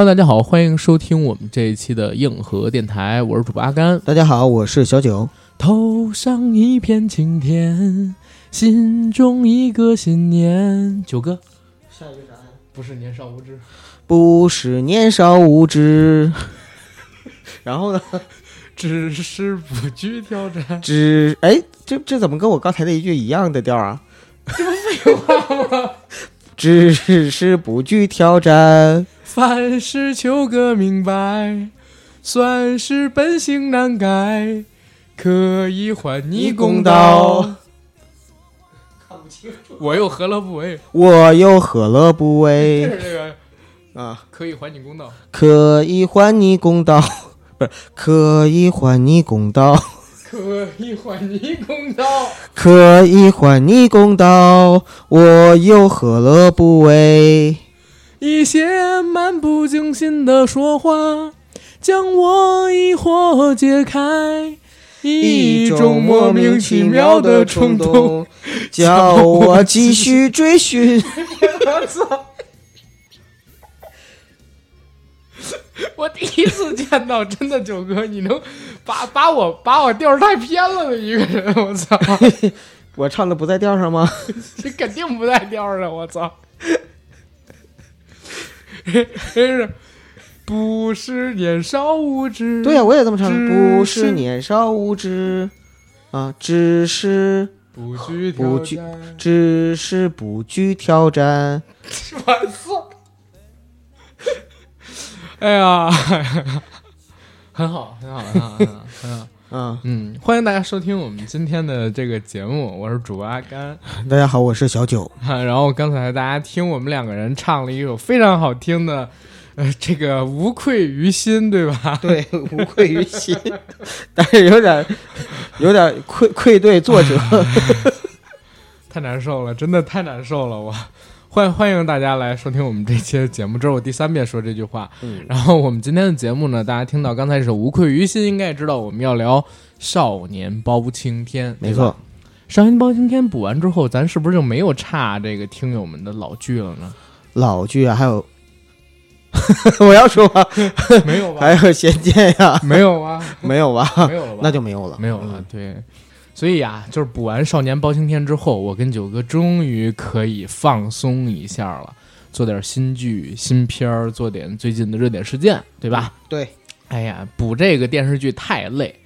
Hello，大家好，欢迎收听我们这一期的硬核电台，我是主播阿甘。大家好，我是小九。头上一片晴天，心中一个信念。九哥，下一个啥呀？不是年少无知，不是年少无知。然后呢？只是不惧挑战。只哎，这这怎么跟我刚才那一句一样的调啊？这不废话吗？只是不惧挑战，凡事求个明白，算是本性难改，可以还你公道。看不清楚，我又何乐不为？我又何乐不就为是这个，啊？可以还你公道。可以还你公道，不是可以还你公道，可以还你公道。可以还你公道，我又何乐不为？一些漫不经心的说话，将我疑惑解开。一种莫名其妙的冲动，，叫我继续追寻。我操！我第一次见到真的九哥，你能把把我把我调儿太偏了的一个人，我操！我唱的不在调上吗？这肯定不在调儿上，我操！真 是不是年少无知？对呀、我也这么唱的。不是是年少无知啊，只是不惧不惧挑战只是不惧挑战。我操！哎呀，很好，很好，很好，很好，很好。啊，嗯，欢迎大家收听我们今天的这个节目，我是主播阿甘。大家好，我是小九。然后刚才大家听我们两个人唱了一首非常好听的，呃，这个无愧于心，对吧？对，无愧于心，但是有点有点愧愧对作者。太难受了，真的太难受了，我。欢欢迎大家来收听我们这期的节目，这是我第三遍说这句话。嗯然后我们今天的节目呢，大家听到刚才这首《无愧于心》，应该也知道我们要聊《少年包青天》。没错，《少年包青天》补完之后，咱是不是就没有差这个听友们的老剧了呢？老剧啊，还有 我要说吗？没有吧？还有《仙剑》呀，没有啊？没有吧？没有了吧？那就没有了，没有了。对，所以呀、就是补完《少年包青天》之后，我跟九哥终于可以放松一下了，做点新剧、新片儿，做点最近的热点事件，对吧？对，哎呀，补这个电视剧太累，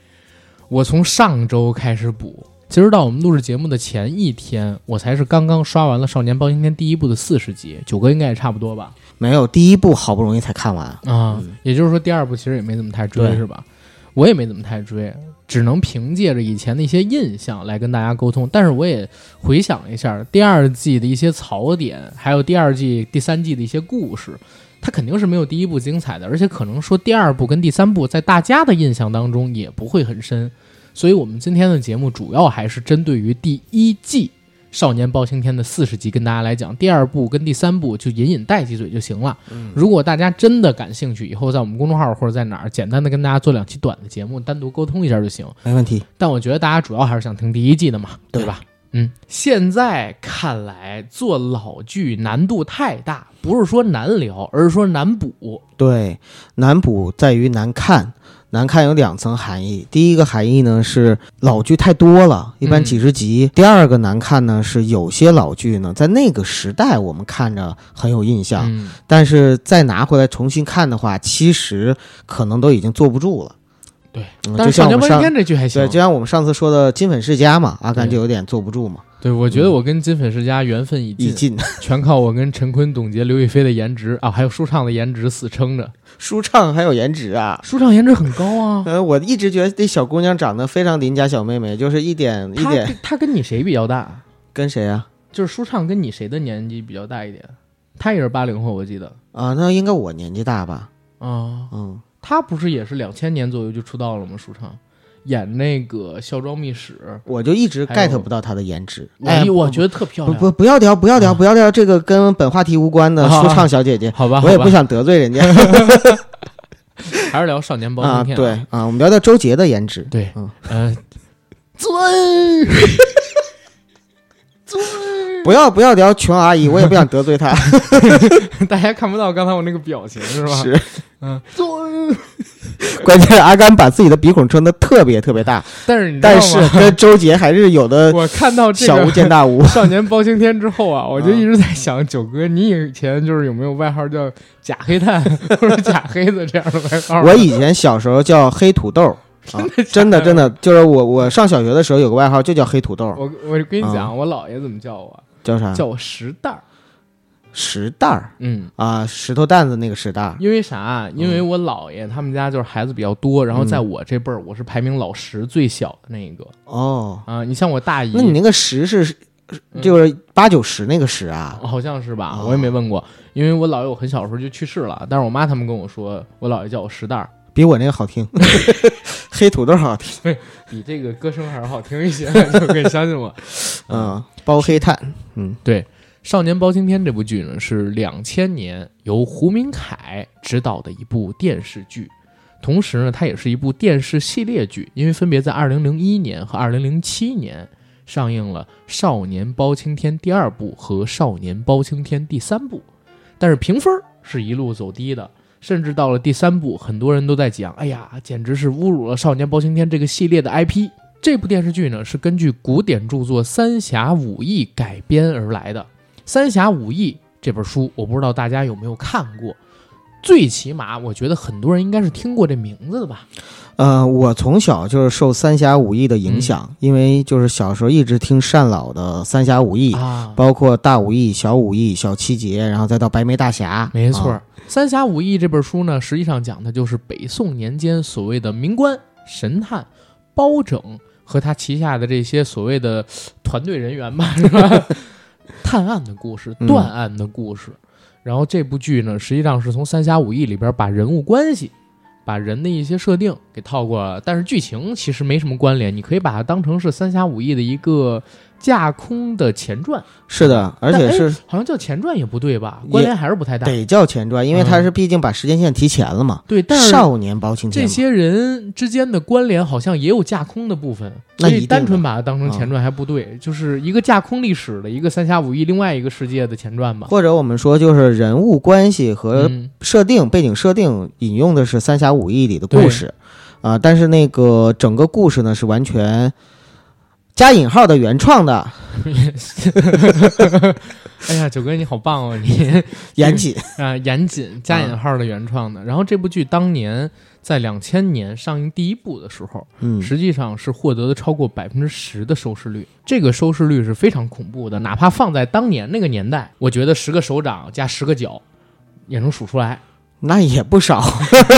我从上周开始补。其实到我们录制节目的前一天，我才是刚刚刷完了《少年包青天》第一部的四十集，九哥应该也差不多吧？没有第一部好不容易才看完。啊，也就是说第二部其实也没怎么太追，是吧？我也没怎么太追，只能凭借着以前的一些印象来跟大家沟通。但是我也回想了一下第二季的一些槽点，还有第二季、第三季的一些故事，它肯定是没有第一部精彩的，而且可能说第二部跟第三部在大家的印象当中也不会很深。所以我们今天的节目主要还是针对于第一季《少年包青天》的四十集跟大家来讲，第二部跟第三部就隐隐带几嘴就行了。如果大家真的感兴趣，以后在我们公众号或者在哪儿简单的跟大家做两期短的节目，单独沟通一下就行。没问题，但我觉得大家主要还是想听第一季的嘛，对对吧？嗯，现在看来做老剧难度太大，不是说难聊，而是说难补。对，难补在于难看。难看有两层含义，第一个含义呢是老剧太多了，一般嗯。几十集；第二个难看呢是有些老剧呢在那个时代我们看着很有印象，嗯，但是再拿回来重新看的话，其实可能都已经坐不住了。对。嗯但是《像我们上天》这剧还行对，，就像我们上次说的《金粉世家》嘛，阿甘就有点坐不住嘛，对我觉得我跟金粉世家缘分已一尽，全靠我跟陈坤、董洁、刘亦菲的颜值啊，还有舒畅的颜值死撑着。舒畅还有颜值啊。舒畅颜值很高啊，呃，我一直觉得这小姑娘长得非常邻家小妹妹，就是一点一点她跟你谁比较大？跟谁啊？就是舒畅跟你谁的年纪比较大一点？她也是八零后，我记得。啊，那应该我年纪大吧？啊，嗯，她不是也是两千年左右就出道了吗？舒畅演那个《孝庄秘史我就一直 get 不到她的颜值。》，哎，我觉得特漂亮。不不不要聊不要聊啊不要聊这个跟本话题无关的啊舒畅小姐姐，好吧，我也不想得罪人家 还是聊少年包啊。青天、对，啊，我们聊聊周杰的颜值。对，嗯呃，尊 尊不要不要聊琼阿姨，我也不想得罪她。大家看不到刚才我那个表情是吧？是，嗯，关键是阿甘把自己的鼻孔撑得特别特别大，但是你但？是跟周杰还是有的我看到这小巫见大巫。少年包青天之后啊，我就一直在想，九哥，你以前就是有没有外号叫假黑炭或者假黑子这样的外号？我以前小时候叫黑土豆。啊，真的真的，就是我我上小学的时候有个外号就叫黑土豆，我我跟你讲，啊我姥爷怎么叫我？叫啥？叫我石蛋儿。石蛋儿嗯，啊，石头蛋子那个石蛋儿。因为啥？因为我姥爷他们家就是孩子比较多，然后在我这辈儿，我是排名老十最小的那一个哦，啊。你像我大姨，那你那个十是就是八九十那个十啊？好像是吧？哦我也没问过，因为我姥爷我很小的时候就去世了，但是我妈他们跟我说，我姥爷叫我石蛋儿，比我那个好听，黑土豆好听。比这个歌声还是好听一些，就可以相信我。嗯，包黑炭。嗯对，《少年包青天》这部剧呢，是两千年由胡明凯执导的一部电视剧，同时呢，它也是一部电视系列剧，因为分别在二零零一年和二零零七年上映了《少年包青天》第二部和《少年包青天》第三部，但是评分是一路走低的。甚至到了第三部，很多人都在讲：“哎呀，简直是侮辱了《少年包青天》这个系列的 IP。”这部电视剧呢，是根据古典著作《三侠五义》改编而来的。《三侠五义》这本书，我不知道大家有没有看过，最起码我觉得很多人应该是听过这名字的吧。呃，我从小就是受三侠五义的影响，嗯因为就是小时候一直听单老的三侠五义，啊，包括大五义、小五义、小七杰，然后再到白眉大侠。没错，啊三侠五义》这本书呢，实际上讲的就是北宋年间所谓的名官、神探、包拯和他旗下的这些所谓的团队人员吧，是吧？探案的故事，嗯断案的故事。然后这部剧呢，实际上是从《三侠五义》里边把人物关系、把人的一些设定给套过了，但是剧情其实没什么关联，你可以把它当成是《三侠五义》的一个架空的前传，是的，而且是好像叫前传也不对吧？关联还是不太大。得叫前传，因为他嗯是毕竟把时间线提前了嘛。对，但是少年包青天这些人之间的关联好像也有架空的部分，那一定的所以单纯把它当成前传还不对，就是一个架空历史的一个三侠五义，另外一个世界的前传吧。或者我们说就是人物关系和嗯，设定、背景设定引用的是《三侠五义》里的故事，啊、但是那个整个故事呢是完全加引号的原创的，哎呀，九哥你好棒哦，你 严谨。啊严谨加引号的原创的。然后这部剧当年在两千年上映第一部的时候，嗯，实际上是获得了超过百分之十的收视率，这个收视率是非常恐怖的。哪怕放在当年那个年代，我觉得十个手掌加十个脚也能数出来。那也不少，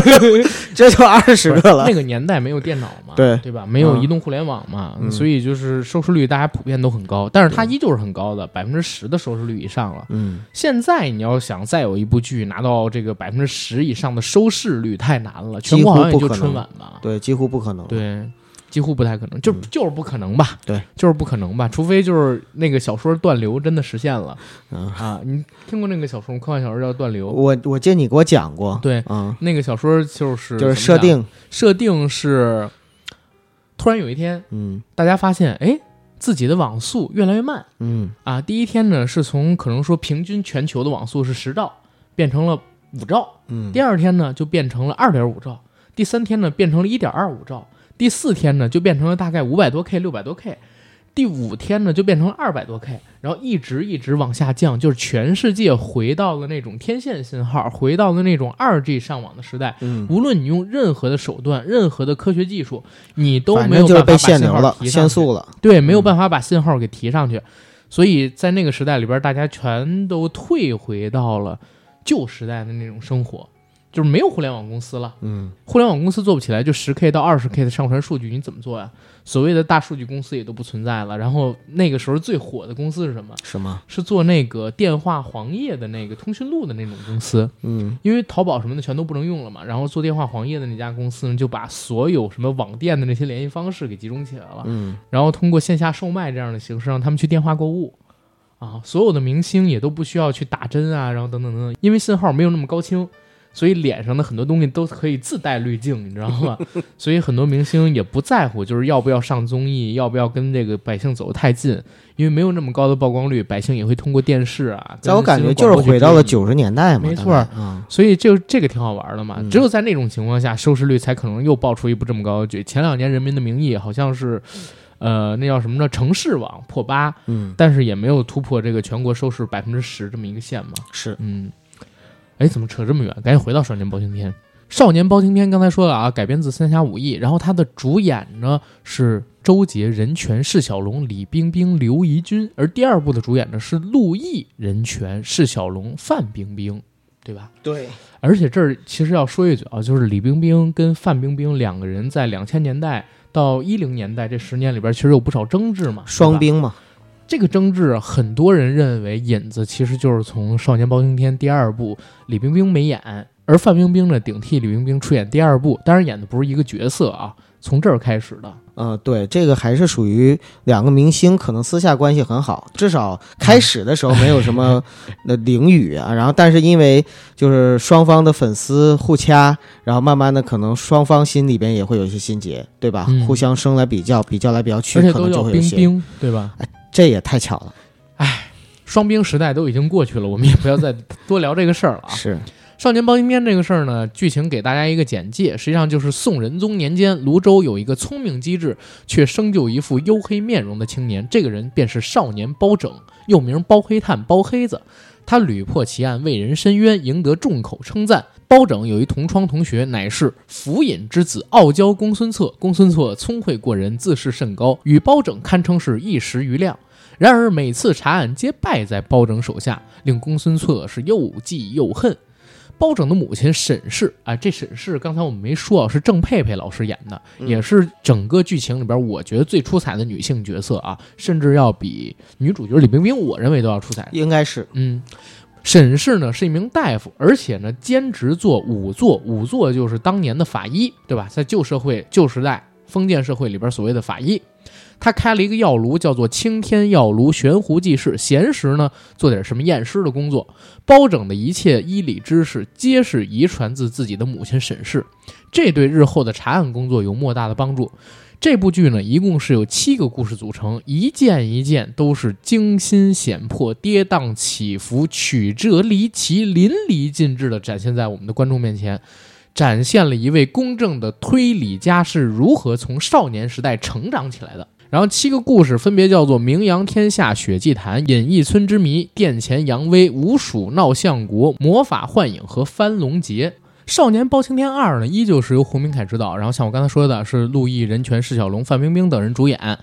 这就二十个了那。个年代没有电脑嘛，对对吧？没有嗯移动互联网嘛，嗯所以就是收视率大家普遍都很高，但是它依旧是很高的，百分之十的收视率以上了。嗯，现在你要想再有一部剧拿到这个百分之十以上的收视率，太难了，全几乎国好像也就不可能春晚吧，对，几乎不可能。，对，几乎不太可能，就嗯。就是不可能吧？对，就是不可能吧？除非就是那个小说断流真的实现了。嗯，啊！你听过那个小说？科幻小说叫《断流》，我我记得你给我讲过，对，嗯，那个小说就是就是设定，设定是，突然有一天，嗯。大家发现，哎，自己的网速越来越慢。嗯。啊。第一天呢，是从可能说平均全球的网速是十兆，变成了五兆；嗯。第二天呢，就变成了二点五兆；第三天呢，变成了一点二五兆；第四天呢，就变成了大概五百多 K、六百多 K；第五天呢，就变成了二百多 K，然后一直一直往下降，就是全世界回到了那种天线信号，回到了那种二 G 上网的时代。嗯，无论你用任何的手段、任何的科学技术，你都没有办法把信号提上去。限速了。对，没有嗯办法把信号给提上去。所以在那个时代里边，大家全都退回到了旧时代的那种生活，就是没有互联网公司了。嗯互联网公司做不起来，就十 K 到二十 K 的上传数据，你怎么做呀？所谓的大数据公司也都不存在了。然后那个时候最火的公司是什么？什么？是做那个电话黄页的那个通讯录的那种公司。嗯因为淘宝什么的全都不能用了嘛，然后做电话黄页的那家公司呢，就把所有什么网店的那些联系方式给集中起来了，嗯然后通过线下售卖这样的形式让他们去电话购物，啊，所有的明星也都不需要去打针啊，然后等等等等，因为信号没有那么高清，所以脸上的很多东西都可以自带滤镜，你知道吗？所以很多明星也不在乎，就是要不要上综艺，要不要跟这个百姓走得太近，因为没有那么高的曝光率，百姓也会通过电视啊。在我感觉就是回到了九十年代嘛，没错，嗯，所以就这个挺好玩的嘛。嗯只有在那种情况下，收视率才可能又爆出一部这么高的剧。前两年《人民的名义》好像是，呃，那叫什么呢？城市网破八，嗯，但是也没有突破这个全国收视百分之十这么一个线嘛。是嗯，哎，怎么扯这么远？赶紧回到《少年包青天》。《少年包青天》刚才说了啊，改编自《三侠五义》，然后他的主演呢是周杰、任泉、释小龙、李冰冰、刘怡君，而第二部的主演呢是陆毅、任泉、释小龙、范冰冰，对吧？对，而且这儿其实要说一句啊，就是李冰冰跟范冰冰两个人在两千年代到一零年代这十年里边，其实有不少争执嘛，双冰嘛，这个争执，很多人认为引子其实就是从《少年包青天》第二部，李冰冰没演，而范冰冰呢顶替李冰冰出演第二部，当然演的不是一个角色啊，从这儿开始的。呃，对，这个还是属于两个明星可能私下关系很好，至少开始的时候没有什么 那凌语啊，然后但是因为就是双方的粉丝互掐，然后慢慢的可能双方心里边也会有一些心结，对吧？嗯互相生来比较，比较来比较去，可能就会有些，冰冰，对吧？这也太巧了，哎双兵时代都已经过去了，我们也不要再多聊这个事儿了啊。是，少年包青天这个事儿呢，剧情给大家一个简介，实际上就是宋仁宗年间，泸州有一个聪明机智却生就一副黝黑面容的青年，这个人便是少年包拯，又名包黑炭、包黑子。他屡破奇案，为人伸冤，赢得众口称赞。包拯有一同窗同学，乃是府尹之子，傲娇公孙策。公孙策聪慧过人，自视甚高，与包拯堪称是一时瑜亮。然而每次查案皆败在包拯手下，令公孙策是又忌又恨。包拯的母亲沈氏，啊，这沈氏刚才我们没说啊，是郑佩佩老师演的，嗯也是整个剧情里边我觉得最出彩的女性角色啊，甚至要比女主角李冰冰，我认为都要出彩。应该是，嗯，沈氏呢是一名大夫，而且呢兼职做仵作，仵作就是当年的法医，对吧？在旧社会、旧时代封建社会里边所谓的法医。他开了一个药炉，叫做青天药炉，悬壶济世。闲时呢，做点什么验尸的工作。包拯的一切医理知识，皆是遗传自自己的母亲沈氏，这对日后的查案工作有莫大的帮助。这部剧呢，一共是有七个故事组成，一件一件都是惊心险破、跌宕起伏、曲折离奇、淋漓尽致地展现在我们的观众面前，展现了一位公正的推理家是如何从少年时代成长起来的。然后七个故事分别叫做《名扬天下血祭坛》《隐逸村之谜》《殿前扬威》《五鼠闹相国》《魔法幻影》和《翻龙劫》。《少年包青天二》呢，依旧是由胡明凯执导，然后像我刚才说的是陆毅、任泉、释小龙、范冰冰等人主演。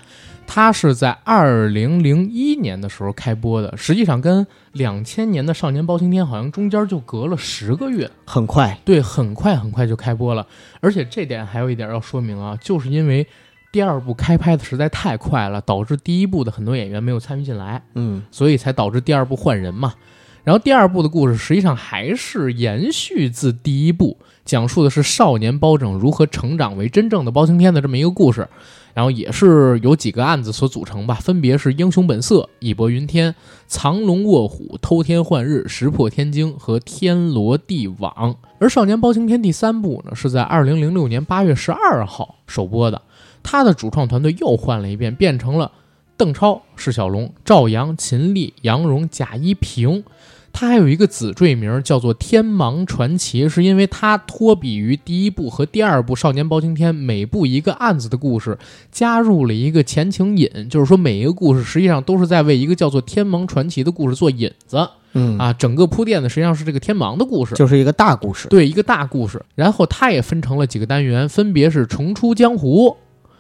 它是在二零零一年的时候开播的，实际上跟两千年的《少年包青天》好像中间就隔了十个月。很快，对，很快很快就开播了。而且这点还有一点要说明啊，就是因为第二部开拍的实在太快了，导致第一部的很多演员没有参与进来，嗯，所以才导致第二部换人嘛。然后第二部的故事实际上还是延续自第一部，讲述的是少年包拯如何成长为真正的包青天的这么一个故事。然后也是由几个案子所组成吧，分别是英雄本色、义薄云天、藏龙卧虎、偷天换日、石破天惊和天罗地网。而《少年包青天》第三部呢，是在二零零六年八月十二号首播的。他的主创团队又换了一遍，变成了邓超、释小龙、赵阳、秦丽、杨蓉、贾一平。他还有一个子缀名叫做《天芒传奇》，是因为他托比于第一部和第二部《少年包青天》每部一个案子的故事，加入了一个前情引，就是说每一个故事实际上都是在为一个叫做《天芒传奇》的故事做引子嗯，啊。整个铺垫的实际上是这个天芒的故事，就是一个大故事，对一个大故事。然后它也分成了几个单元，分别是重出江湖、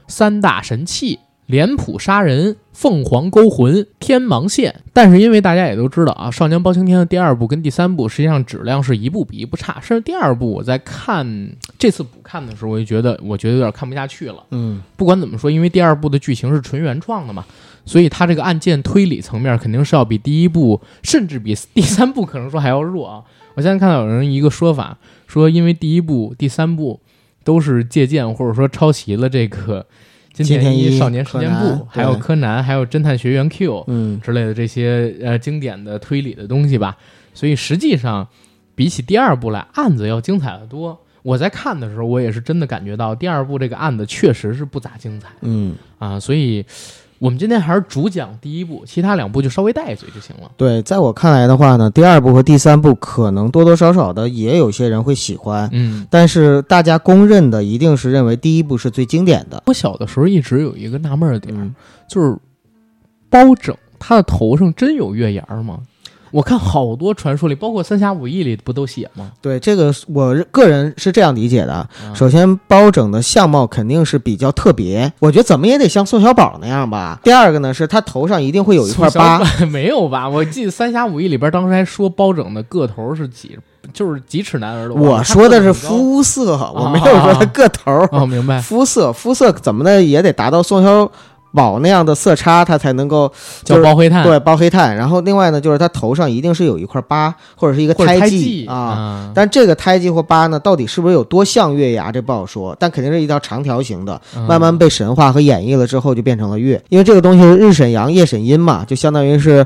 三大神器、脸谱杀人、凤凰勾魂、天芒线。但是因为大家也都知道啊，《少年包青天》的第二部跟第三部实际上质量是一部比一部差，甚至第二部我在看这次补看的时候，我就觉得我觉得有点看不下去了。嗯，不管怎么说，因为第二部的剧情是纯原创的嘛，所以它这个案件推理层面肯定是要比第一部，甚至比第三部可能说还要弱啊。我现在看到有人一个说法，说因为第一部、第三部都是借鉴或者说抄袭了这个 金金田一一少年事件簿，还有柯南，还有侦探学员 Q 嗯，之类的这些呃经典的推理的东西吧。所以实际上，比起第二部来，案子要精彩的多。我在看的时候，我也是真的感觉到第二部这个案子确实是不咋精彩嗯，啊，所以我们今天还是主讲第一部，其他两部就稍微带一嘴就行了。对，在我看来的话呢，第二部和第三部可能多多少少的也有些人会喜欢，嗯，但是大家公认的一定是认为第一部是最经典的。我小的时候一直有一个纳闷儿的点儿，嗯就是包拯他的头上真有月牙儿吗？我看好多传说里，包括《三侠五义》里不都写吗？对这个，我个人是这样理解的。啊首先，包拯的相貌肯定是比较特别，我觉得怎么也得像宋小宝那样吧。第二个呢，是他头上一定会有一块疤，没有吧？我记得《三侠五义》里边当时还说包拯的个头是几，就是几尺男儿的。我说的是肤色，我没有说他个头。高哦，明白，肤色，肤色怎么的也得达到宋小宝那样的色差，它才能够就是叫包黑炭，对包黑炭。然后另外呢，就是它头上一定是有一块疤或者是一个胎记啊。啊。但这个胎记或疤呢，到底是不是有多像月牙，这不好说。但肯定是一条长条形的，嗯慢慢被神化和演绎了之后，就变成了月。因为这个东西是日审阳，夜审阴嘛，就相当于是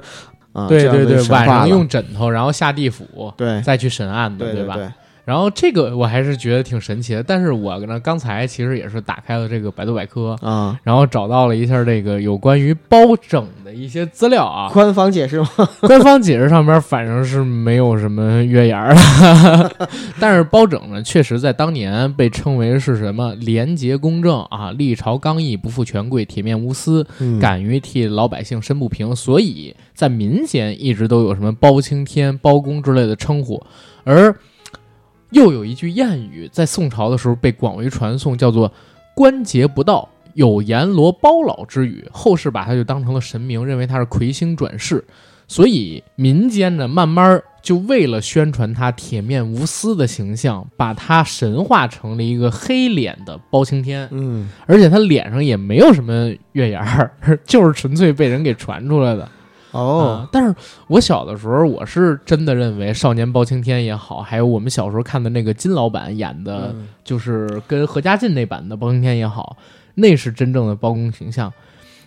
啊，对对对，晚上用枕头，然后下地府，对再去审案的，吧？对对，然后这个我还是觉得挺神奇的，但是我呢刚才其实也是打开了这个百度百科，啊，然后找到了一下这个有关于包拯的一些资料啊。官方解释吗？官方解释上边反正是没有什么月牙儿的，但是包拯呢，确实在当年被称为是什么廉洁公正啊，历朝刚毅，不负权贵，铁面无私，嗯敢于替老百姓伸不平，所以在民间一直都有什么包青天、包公之类的称呼，而又有一句谚语在宋朝的时候被广为传颂，叫做“关节不到，有阎罗包老”之语。后世把他就当成了神明，认为他是魁星转世，所以民间呢慢慢就为了宣传他铁面无私的形象，把他神化成了一个黑脸的包青天。嗯而且他脸上也没有什么月牙儿，就是纯粹被人给传出来的。哦啊，但是我小的时候，我是真的认为《少年包青天》也好，还有我们小时候看的那个金老板演的，嗯就是跟何家劲那版的包青天也好，那是真正的包公形象。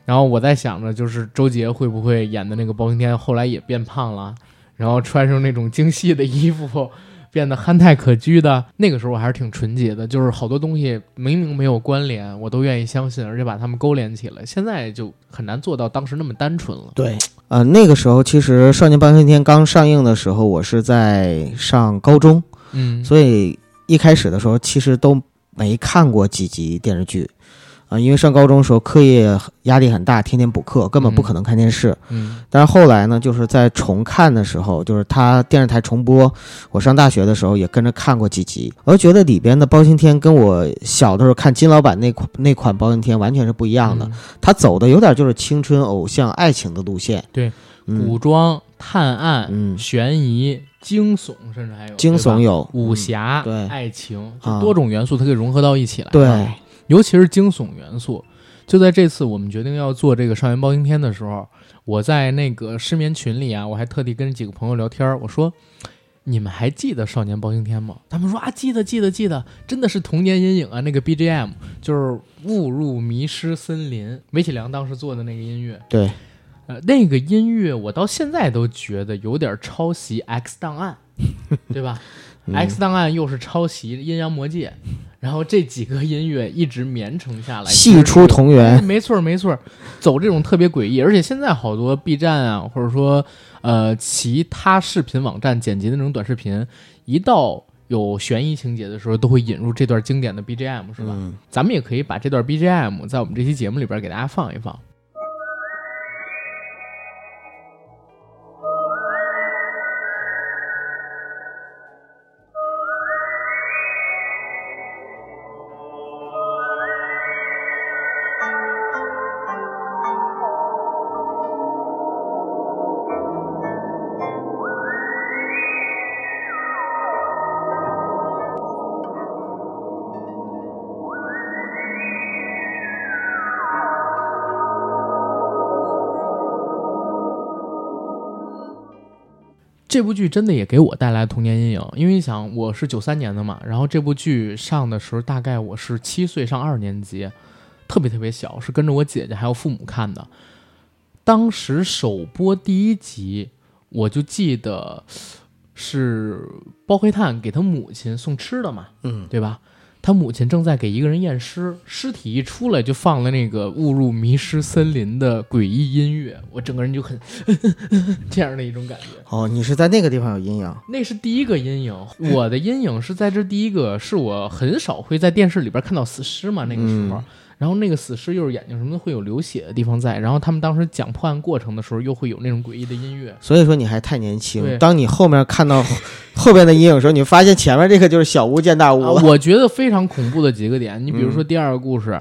然后我在想着，就是周杰会不会演的那个包青天，后来也变胖了，然后穿上那种精细的衣服，变得憨态可掬的。那个时候我还是挺纯洁的，就是好多东西明明没有关联，我都愿意相信，而且把它们勾连起来。现在就很难做到当时那么单纯了。对，呃，那个时候其实《少年包青天》刚上映的时候，我是在上高中，嗯，所以一开始的时候其实都没看过几集电视剧，啊、因为上高中的时候课业压力很大，天天补课，根本不可能看电视。嗯但是后来呢，就是在重看的时候，就是他电视台重播，我上大学的时候也跟着看过几集，我就觉得里边的包青天跟我小的时候看金老板那款那款包青天完全是不一样的，嗯他走的有点就是青春偶像爱情的路线。对，嗯古装、探案、嗯悬疑、惊悚，甚至还有惊悚、有武侠、对爱情，啊就多种元素它可以融合到一起来。对啊尤其是惊悚元素。就在这次我们决定要做这个《少年包青天》的时候，我在那个失眠群里啊，我还特地跟几个朋友聊天儿，我说。你们还记得《少年包青天》吗？他们说啊，记得，记得，记得，真的是童年阴影啊！那个 BGM 就是《误入迷失森林》，韦启良当时做的那个音乐，对，呃，那个音乐我到现在都觉得有点抄袭《X 档案》，对吧、嗯 x 档案又是抄袭《阴阳魔界》，然后这几个音乐一直绵承下来，系出同哎源。没错儿没错儿，走这种特别诡异，而且现在好多 B 站啊，或者说呃其他视频网站剪辑的那种短视频，一到有悬疑情节的时候，都会引入这段经典的 BGM，是吧？嗯，咱们也可以把这段 BGM 在我们这期节目里边给大家放一放。这部剧真的也给我带来童年阴影，因为你想我是九三年的嘛，然后这部剧上的时候大概我是七岁上二年级，特别特别小，是跟着我姐姐还有父母看的。当时首播第一集，我就记得是包黑炭给他母亲送吃的嘛，嗯，对吧？他母亲正在给一个人验尸，尸体一出来就放了那个误入迷失森林的诡异音乐，我整个人就很 这样的一种感觉。哦，你是在那个地方有阴影，那是第一个阴影，我的阴影是在这第一个，是我很少会在电视里边看到死尸嘛，那个时候。嗯然后那个死尸又是眼睛什么的会有流血的地方在，然后他们当时讲破案过程的时候又会有那种诡异的音乐，所以说你还太年轻。当你后面看到后 后边的阴影的时候，你发现前面这个就是小巫见大巫。啊，我觉得非常恐怖的几个点，你比如说第二个故事，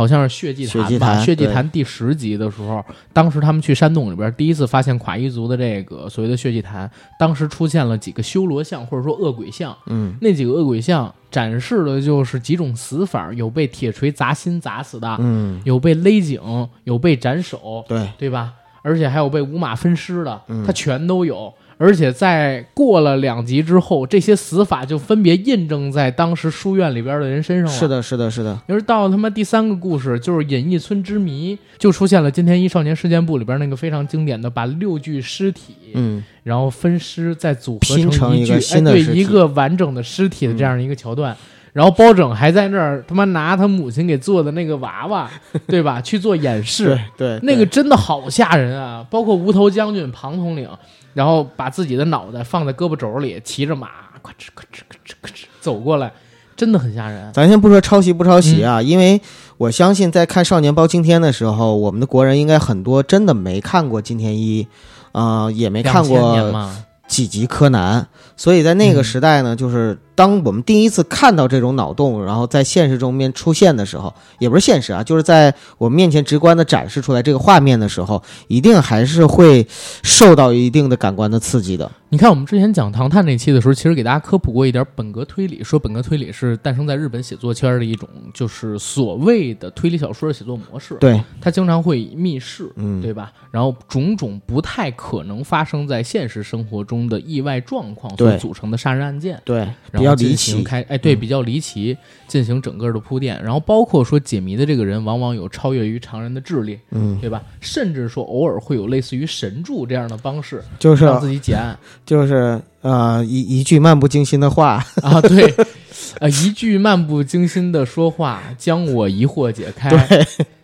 好像是血祭坛吧，血祭坛第十集的时候，当时他们去山洞里边第一次发现垮一族的这个所谓的血祭坛，当时出现了几个修罗像或者说恶鬼像，嗯。那几个恶鬼像展示的就是几种死法，有被铁锤砸心砸死的，嗯，有被勒颈，有被斩首，对，对吧？而且还有被五马分尸的，嗯。它全都有。而且在过了两集之后，这些死法就分别印证在当时书院里边的人身上了。是，的，是的，是的，要是到了他妈第三个故事，就是隐逸村之谜，就出现了金田一少年事件簿里边那个非常经典的，把六具尸体，嗯，然后分尸再组合成一具，哎，对，新的尸体一个完整的尸体的这样一个桥段。然后包拯还在那儿他妈拿他母亲给做的那个娃娃，对吧？去做演示，对对，那个真的好吓人啊！包括无头将军庞统领，然后把自己的脑袋放在胳膊肘里，骑着马，咔哧咔哧咔哧咔哧走过来，真的很吓人。咱先不说抄袭不抄袭嗯。啊，因为我相信在看《少年包青天》的时候，我们的国人应该很多真的没看过金田一，啊、也没看过，几集柯南，所以在那个嗯。时代呢，就是当我们第一次看到这种脑洞，然后在现实中面出现的时候，也不是现实啊，就是在我们面前直观的展示出来这个画面的时候，一定还是会受到一定的感官的刺激的。你看我们之前讲唐探那期的时候，其实给大家科普过一点本格推理，说本格推理是诞生在日本写作圈的一种，就是所谓的推理小说的写作模式。对，它经常会以密室，嗯，对吧？然后种种不太可能发生在现实生活中的意外状况所组成的杀人案件。对，然比较离奇。开，哎，对，嗯比较离奇，进行整个的铺垫，然后包括说解谜的这个人往往有超越于常人的智力，嗯，对吧？甚至说偶尔会有类似于神助这样的方式就是让自己解案就是呃一一句漫不经心的话，啊，对，呃，一句漫不经心的说话将我疑惑解开，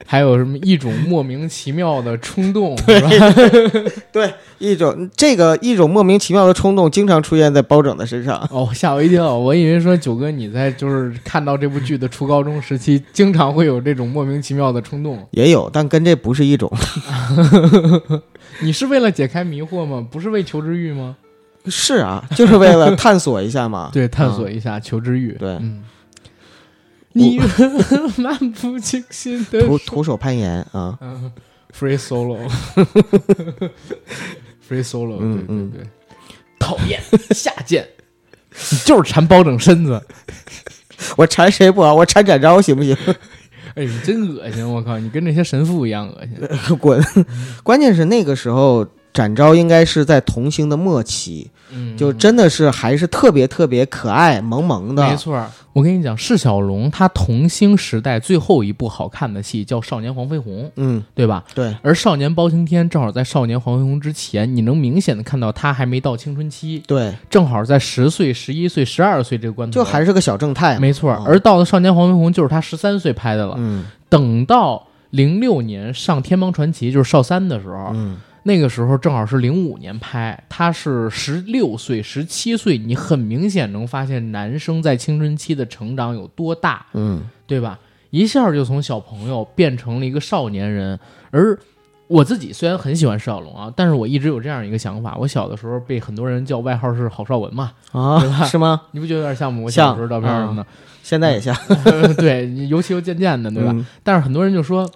还有什么一种莫名其妙的冲动，是吧？对，一种这个一种莫名其妙的冲动，经常出现在包拯的身上。哦，吓我一跳！我以为说九哥你在就是看到这部剧的初高中时期，经常会有这种莫名其妙的冲动。也有，但跟这不是一种。你是为了解开迷惑吗？不是为求知欲吗？是啊，就是为了探索一下嘛。对，探索嗯一下求知欲。对嗯，你 漫不经心的徒徒手攀岩啊，嗯，free solo，free solo，对对嗯嗯对，讨厌下贱，你就是馋包拯身子，我馋谁不好？我馋展昭行不行？哎，你真恶心！我靠，你跟那些神父一样恶心。滚！关键是那个时候展昭应该是在童星的末期，嗯，就真的是还是特别特别可爱萌萌的。没错儿，我跟你讲，释小龙他童星时代最后一部好看的戏叫《少年黄飞鸿》，嗯，对吧？对，而少年包青天正好在少年黄飞鸿之前，你能明显的看到他还没到青春期，对，正好在十岁、十一岁、十二岁这个关头，就还是个小正太。没错而到了少年黄飞鸿，就是他十三岁拍的了。嗯等到零六年上《天帮传奇》，就是少三的时候，嗯，那个时候正好是零五年拍，他是十六岁、十七岁，你很明显能发现男生在青春期的成长有多大，嗯，对吧？一下就从小朋友变成了一个少年人。而我自己虽然很喜欢释小龙啊，但是我一直有这样一个想法：我小的时候被很多人叫外号是郝邵文嘛，对吧啊，是吗？你不觉得有点像吗？我小时候照片什么的现在也像，的，对，尤其又渐渐的，对吧？嗯但是很多人就说，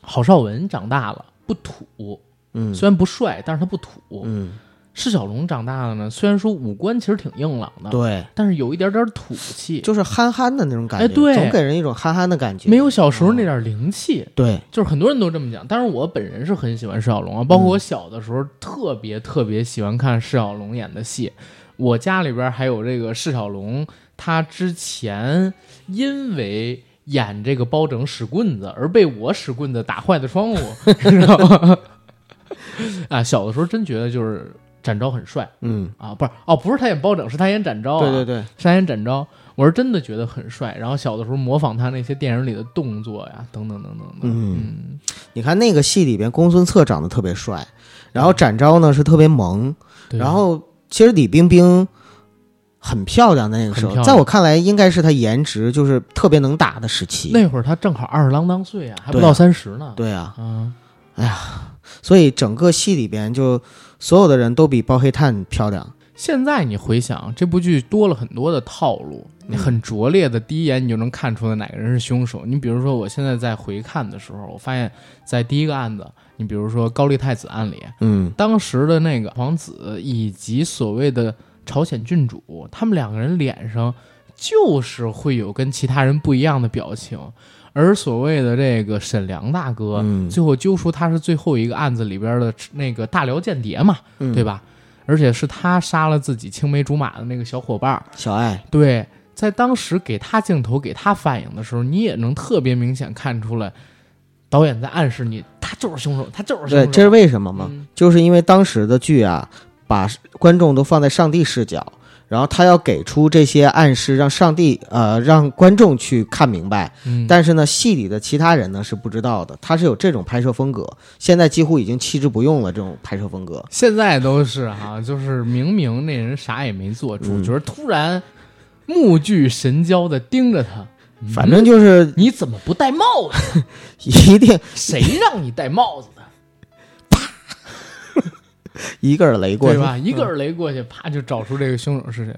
郝邵文长大了不土，嗯，虽然不帅，但是他不土。嗯，释小龙长大了呢，虽然说五官其实挺硬朗的，对，但是有一点点土气，就是憨憨的那种感觉，哎对总给人一种憨憨的感觉。没有小时候那点灵气。对，就是很多人都这么讲，但是我本人是很喜欢释小龙啊，包括我小的时候特别特别喜欢看释小龙演的戏。我家里边还有这个释小龙，他之前因为演这个包拯使棍子而被我使棍子打坏的窗户，知道吗？啊，小的时候真觉得就是展昭很帅嗯，啊，不是哦，不是他演包拯，是他演展昭、啊，对对对，是他演展昭。我是真的觉得很帅，然后小的时候模仿他那些电影里的动作呀，等等等等的，嗯嗯，你看那个戏里边，公孙策长得特别帅，然后展昭呢是特别萌，对然后其实李冰冰很漂亮的那个时候，在我看来应该是她颜值就是特别能打的时期。那会儿他正好二十郎当岁啊，还不到三十呢，对啊，嗯，所以整个戏里边就所有的人都比包黑炭漂亮。现在你回想这部剧多了很多的套路，你嗯很拙劣的，第一眼你就能看出来哪个人是凶手。你比如说，我现在在回看的时候，我发现，在第一个案子，你比如说高丽太子案里，嗯当时的那个皇子以及所谓的朝鲜郡主，他们两个人脸上就是会有跟其他人不一样的表情。而所谓的这个沈良大哥，嗯最后揪出他是最后一个案子里边的那个大辽间谍嘛，嗯，对？吧？而且是他杀了自己青梅竹马的那个小伙伴。小爱，对，在当时给他镜头、给他反应的时候，你也能特别明显看出来，导演在暗示你，他就是凶手，他就是凶对，手。这是为什么吗？嗯就是因为当时的剧啊，把观众都放在上帝视角，然后他要给出这些暗示，让上帝呃让观众去看明白。嗯，但是呢，戏里的其他人呢是不知道的，他是有这种拍摄风格，现在几乎已经弃之不用了。这种拍摄风格，现在都是哈、就是明明那人啥也没做，主嗯角突然目具神交的盯着他，反正就是你怎么不戴帽子？一定谁让你戴帽子的？一个耳雷过去，对吧？一个耳雷过去，啪就找出这个凶手是谁。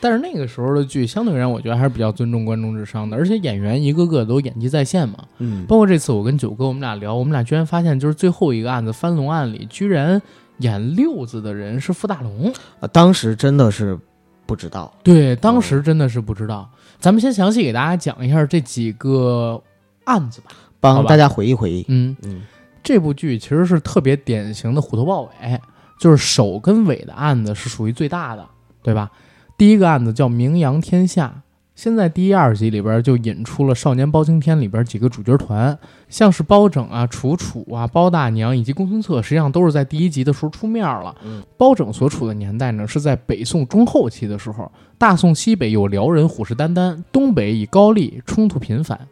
但是那个时候的剧，相对而言，我觉得还是比较尊重观众智商的，而且演员一个个都演技在线嘛。嗯，包括这次我跟九哥我们俩聊，我们俩居然发现，就是最后一个案子翻龙案里，居然演六子的人是傅大龙。啊当时真的是不知道。对，当时真的是不知道。咱们先详细给大家讲一下这几个案子吧帮大家回忆回忆。嗯，嗯这部剧其实是特别典型的虎头豹尾，就是首跟尾的案子是属于最大的，对吧？第一个案子叫名扬天下，现在第一、二集里边就引出了《少年包青天》里边几个主角团，像是包拯啊、楚楚啊、包大娘以及公孙策，实际上都是在第一集的时候出面了。嗯，包拯所处的年代呢，是在北宋中后期的时候，大宋西北有辽人虎视眈眈，东北以高丽冲突频繁，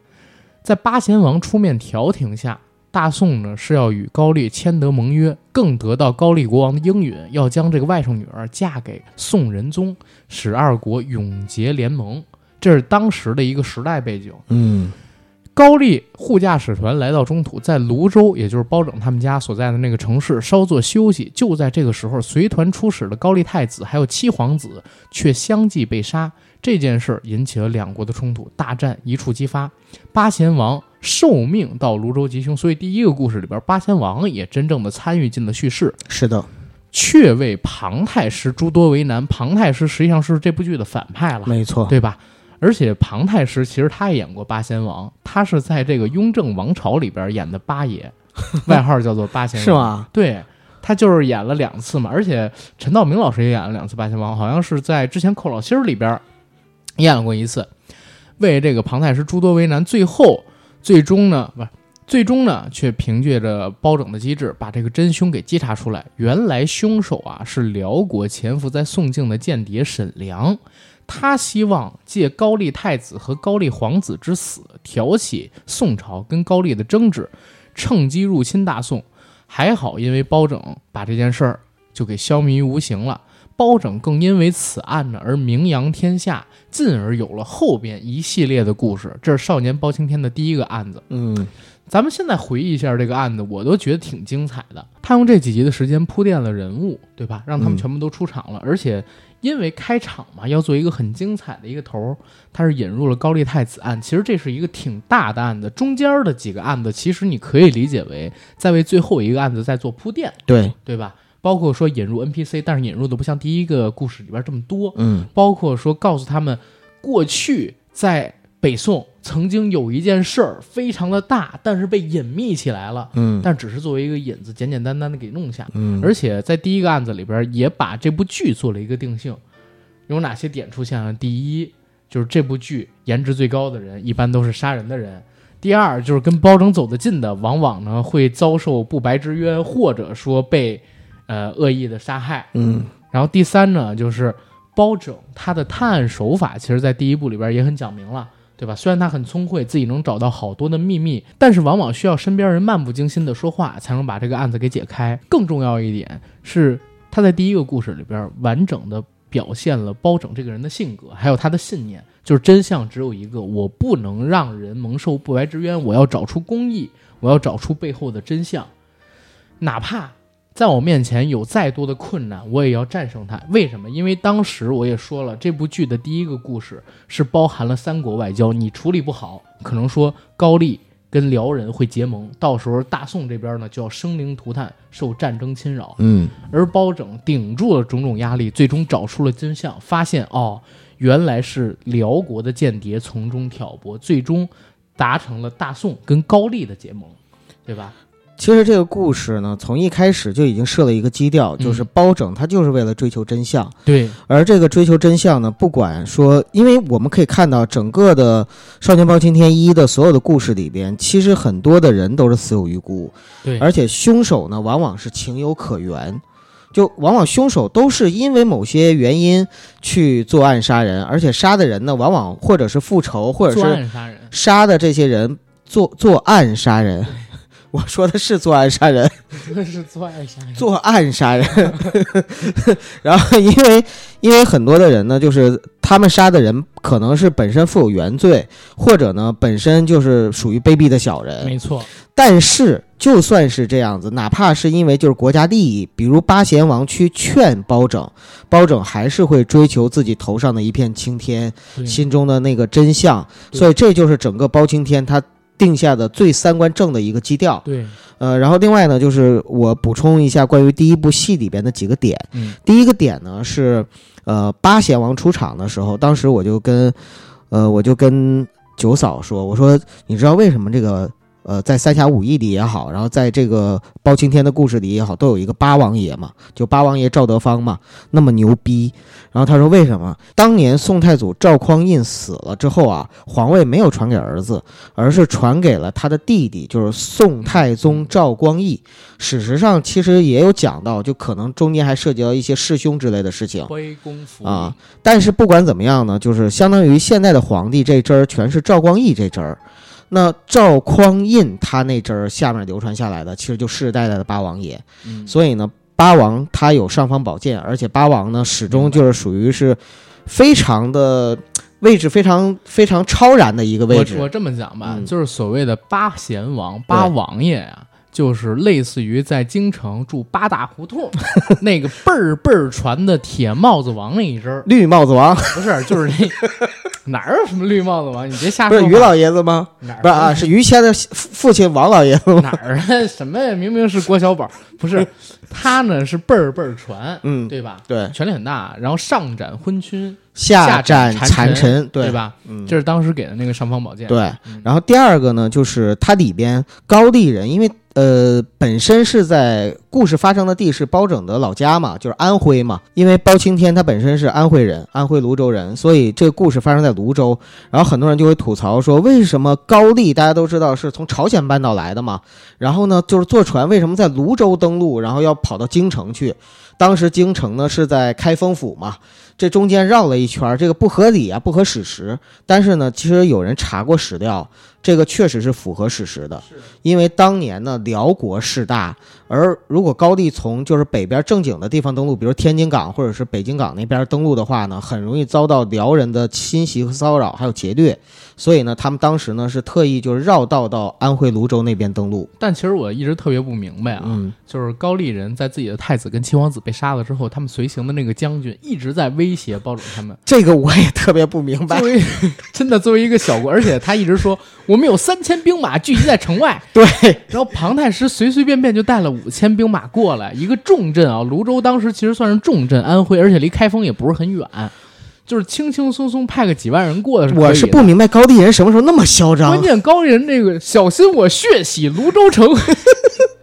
在八贤王出面调停下，大宋呢是要与高丽签得盟约，更得到高丽国王的应允，要将这个外甥女儿嫁给宋仁宗，使二国永结联盟。这是当时的一个时代背景。嗯高丽护驾使团来到中土，在泸州，也就是包拯他们家所在的那个城市稍作休息。就在这个时候，随团出使的高丽太子还有七皇子却相继被杀。这件事引起了两国的冲突，大战一触即发。八贤王受命到泸州吉凶，所以第一个故事里边，八贤王也真正的参与进了叙事，是的，却为庞太师诸多为难。庞太师实际上是这部剧的反派了，没错。对吧？而且庞太师其实他也演过八贤王，他是在这个雍正王朝里边演的八爷，外号叫做八贤王，是？吗？对，他就是演了两次嘛，而且陈道明老师也演了两次八贤王，好像是在之前寇老心儿里边演了过一次，为这个庞太师诸多为难，最后最终呢不是。最终呢，却凭借着包拯的机智，把这个真凶给稽查出来。原来凶手啊是辽国潜伏在宋境的间谍沈良，他希望借高丽太子和高丽皇子之死，挑起宋朝跟高丽的争执，趁机入侵大宋。还好，因为包拯把这件事儿就给消弭于无形了。包拯更因为此案呢而名扬天下，进而有了后边一系列的故事。这是少年包青天的第一个案子。嗯咱们现在回忆一下这个案子，我都觉得挺精彩的。他用这几集的时间铺垫了人物，对吧？让他们嗯全部都出场了，而且因为开场嘛，要做一个很精彩的一个头儿，他是引入了高丽太子案。其实这是一个挺大的案子，中间的几个案子，其实你可以理解为在为最后一个案子在做铺垫，对，对吧？包括说引入 NPC，但是引入的不像第一个故事里边这么多，嗯包括说告诉他们，过去在北宋曾经有一件事儿非常的大，但是被隐秘起来了，嗯但只是作为一个引子，简简单单的给弄下。嗯，而且在第一个案子里边，也把这部剧做了一个定性，有哪些点出现了？第一，就是这部剧颜值最高的人，一般都是杀人的人。第二，就是跟包拯走得近的，往往呢会遭受不白之冤，或者说被呃恶意的杀害。嗯然后第三呢，就是包拯他的探案手法，其实在第一部里边也很讲明了，对吧？虽然他很聪慧，自己能找到好多的秘密，但是往往需要身边人漫不经心的说话，才能把这个案子给解开。更重要一点是，他在第一个故事里边完整的表现了包拯这个人的性格，还有他的信念，就是真相只有一个，我不能让人蒙受不白之冤，我要找出公义，我要找出背后的真相，哪怕在我面前有再多的困难，我也要战胜它。为什么？因为当时我也说了，这部剧的第一个故事是包含了三国外交，你处理不好，可能说高丽跟辽人会结盟，到时候大宋这边呢就要生灵涂炭，受战争侵扰。嗯而包拯顶住了种种压力，最终找出了真相，发现哦，原来是辽国的间谍从中挑拨，最终达成了大宋跟高丽的结盟，对吧？其实这个故事呢，从一开始就已经设了一个基调，就是包拯他就是为了追求真相。对，而这个追求真相呢，不管说，因为我们可以看到整个的《少年包青天一》的所有的故事里边，其实很多的人都是死有余辜，对，而且凶手呢，往往是情有可原。就往往凶手都是因为某些原因去作案杀人，而且杀的人呢，往往或者是复仇，或者作是案杀人，杀的这些人作作案杀人。我说的是作案杀人，这是作案杀人，作案杀人。然后因为因为很多的人呢，就是他们杀的人可能是本身负有原罪，或者呢本身就是属于卑鄙的小人。没错，但是就算是这样子，哪怕是因为就是国家利益，比如八贤王去劝包拯，包拯还是会追求自己头上的一片青天，心中的那个真相。所以这就是整个包青天他定下的最三观正的一个基调。对，呃，然后另外呢，就是我补充一下关于第一部戏里边的几个点。嗯第一个点呢是，呃，八贤王出场的时候，当时我就跟，呃，我就跟九嫂说，我说你知道为什么这个，呃，在三侠五义里也好，然后在这个包青天的故事里也好，都有一个八王爷嘛，就八王爷赵德芳嘛，那么牛逼。然后他说为什么？当年宋太祖赵匡胤死了之后啊，皇位没有传给儿子，而是传给了他的弟弟，就是宋太宗赵光义。史实上其实也有讲到，就可能中间还涉及到一些弑兄之类的事情。啊，但是不管怎么样呢，就是相当于现在的皇帝这支儿全是赵光义这支儿，那赵匡胤他那阵儿下面流传下来的，其实就世世代代的八王爷。嗯，所以呢，八王他有尚方宝剑，而且八王呢始终就是属于是非常的位置非常非常超然的一个位置。我我这么讲吧，嗯就是所谓的八贤王、八王爷呀、就是类似于在京城住八大胡同 那个辈儿辈儿传的铁帽子王那一支儿，绿帽子王不是，就是那 哪儿有什么绿帽子王？你别瞎不说于老爷子吗？哪儿不是啊，是于谦的父父亲王老爷子吗？哪儿啊？什么呀？明明是郭小宝，不是他呢？是辈儿辈儿传，嗯，对吧？对，权力很大，然后上斩昏君，下斩斩残臣，对？吧？嗯，这是当时给的那个尚方宝剑。对。嗯然后第二个呢，就是它里边高丽人，因为呃本身是在故事发生的地是包拯的老家嘛，就是安徽嘛。因为包青天他本身是安徽人，安徽泸州人，所以这个故事发生在泸州。然后很多人就会吐槽说，为什么高丽大家都知道是从朝鲜半岛来的嘛，然后呢就是坐船为什么在泸州登陆，然后要跑到京城去？当时京城呢是在开封府嘛，这中间绕了一圈，这个不合理啊，不合史实。但是呢，其实有人查过史料，这个确实是符合史实的。因为当年呢，辽国势大，而如果高丽从就是北边正经的地方登陆，比如天津港或者是北京港那边登陆的话呢，很容易遭到辽人的侵袭和骚扰，还有劫掠。所以呢，他们当时呢是特意就是绕道到安徽泸州那边登陆。但其实我一直特别不明白啊，嗯，就是高丽人在自己的太子跟七皇子被杀了之后，他们随行的那个将军一直在威胁包拯他们。这个我也特别不明白作。为 真的作为一个小国，而且他一直说 我们有三千兵马聚集在城外，对，然后庞太师随随便便就带了五千兵马过来，一个重镇啊，泸州当时其实算是重镇，安徽，而且离开封也不是很远，就是轻轻松松派个几万人过的是可以的我是不明白高丽人什么时候那么嚣张关。键高丽人这个小心我血洗泸州城，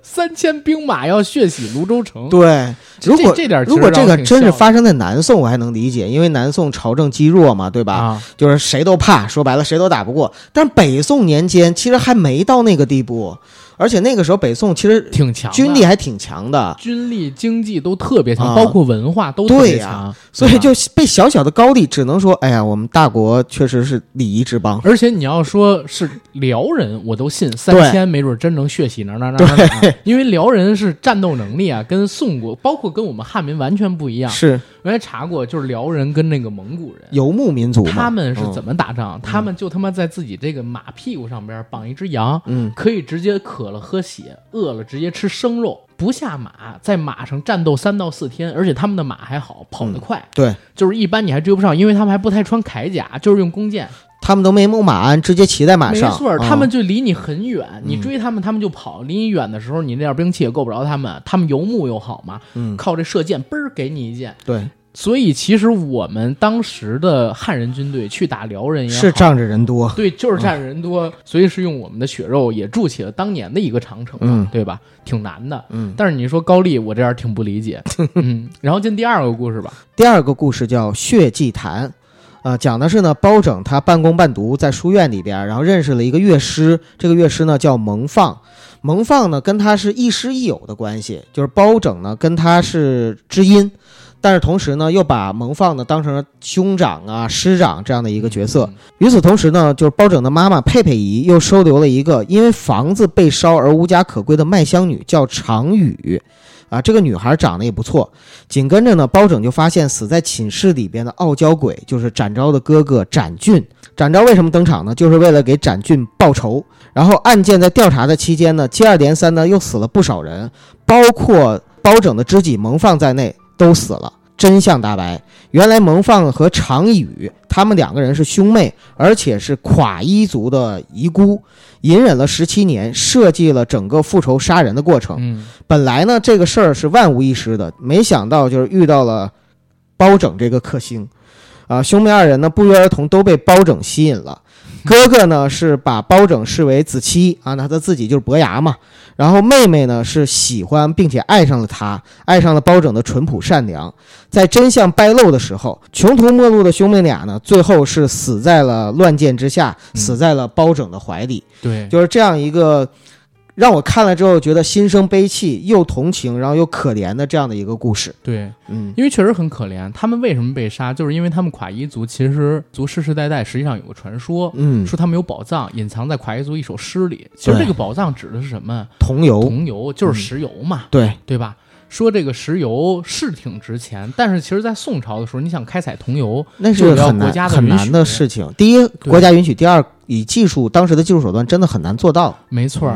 三千兵马要血洗泸州城。对，这如果这点如果这个真是发生在南宋，我还能理解，因为南宋朝政积弱嘛，对吧？啊，就是谁都怕，说白了谁都打不过。但北宋年间其实还没到那个地步，而且那个时候北宋其实挺强，军力还挺强的，军力、经济都特别强，啊。包括文化都特别强，所以就被小小的高丽只能说，哎呀，我们大国确实是礼仪之邦。而且你要说是辽人，我都信三千没准真能血洗哪儿哪儿哪儿哪儿哪儿，因为辽人是战斗能力啊，跟宋国包括跟我们汉民完全不一样。是我还查过，就是辽人跟那个蒙古人。游牧民族，他们是怎么？打仗？他们就他妈在自己这个马屁股上边绑一只羊，嗯，可以直接渴了喝血，饿了直接吃生肉，不下马，在马上战斗三到四天，而且他们的马还好，跑得快，对就是一般你还追不上，因为他们还不太穿铠甲，就是用弓箭。他们都没牧马鞍，直接骑在马上。没错，嗯他们就离你很远，你追他们，他们就跑；离你远的时候，你那点兵器也够不着他们。他们游牧又好嘛，嗯，靠这射箭，嘣儿给你一箭。对，所以其实我们当时的汉人军队去打辽人也好是仗着人多。对，就是仗着人多，所以是用我们的血肉也筑起了当年的一个长城嘛，嗯对吧？挺难的。嗯，但是你说高丽，我这样挺不理解。嗯，然后进第二个故事吧。第二个故事叫《血祭坛》，呃，讲的是呢，包拯他半工半读在书院里边，然后认识了一个乐师，这个乐师呢叫蒙放，蒙放呢跟他是亦师亦友的关系，就是包拯呢跟他是知音，但是同时呢又把蒙放呢当成了兄长啊、师长这样的一个角色。嗯与此同时呢，就是包拯的妈妈佩佩姨又收留了一个因为房子被烧而无家可归的卖香女，叫常雨。啊，这个女孩长得也不错。紧跟着呢，包拯就发现死在寝室里边的傲娇鬼就是展昭的哥哥展俊。展昭为什么登场呢？就是为了给展俊报仇。然后案件在调查的期间呢，接二连三呢又死了不少人，包括包拯的知己蒙放在内都死了。真相大白，原来蒙放和常宇他们两个人是兄妹，而且是垮衣族的遗孤，隐忍了十七年，设计了整个复仇杀人的过程。嗯，本来呢，这个事儿是万无一失的，没想到就是遇到了包拯这个克星，啊，兄妹二人呢不约而同都被包拯吸引了。哥哥呢是把包拯视为子期啊，那他自己就是伯牙嘛。然后妹妹呢是喜欢并且爱上了他，爱上了包拯的淳朴善良。在真相败露的时候，穷途末路的兄妹俩呢，最后是死在了乱箭之下，嗯死在了包拯的怀里。对，就是这样一个让我看了之后觉得心生悲戚，又同情，然后又可怜的这样的一个故事。对，嗯，因为确实很可怜。他们为什么被杀？就是因为他们垮衣族其实族世世代代实际上有个传说，嗯，说他们有宝藏隐藏在垮衣族一首诗里。其实这个宝藏指的是什么？桐油，桐油，就是石油嘛，对，对吧？说这个石油是挺值钱，但是其实，在宋朝的时候，你想开采桐油，那是要很难国家的很难的事情。第一，国家允许；第二，以技术当时的技术手段真的很难做到。没错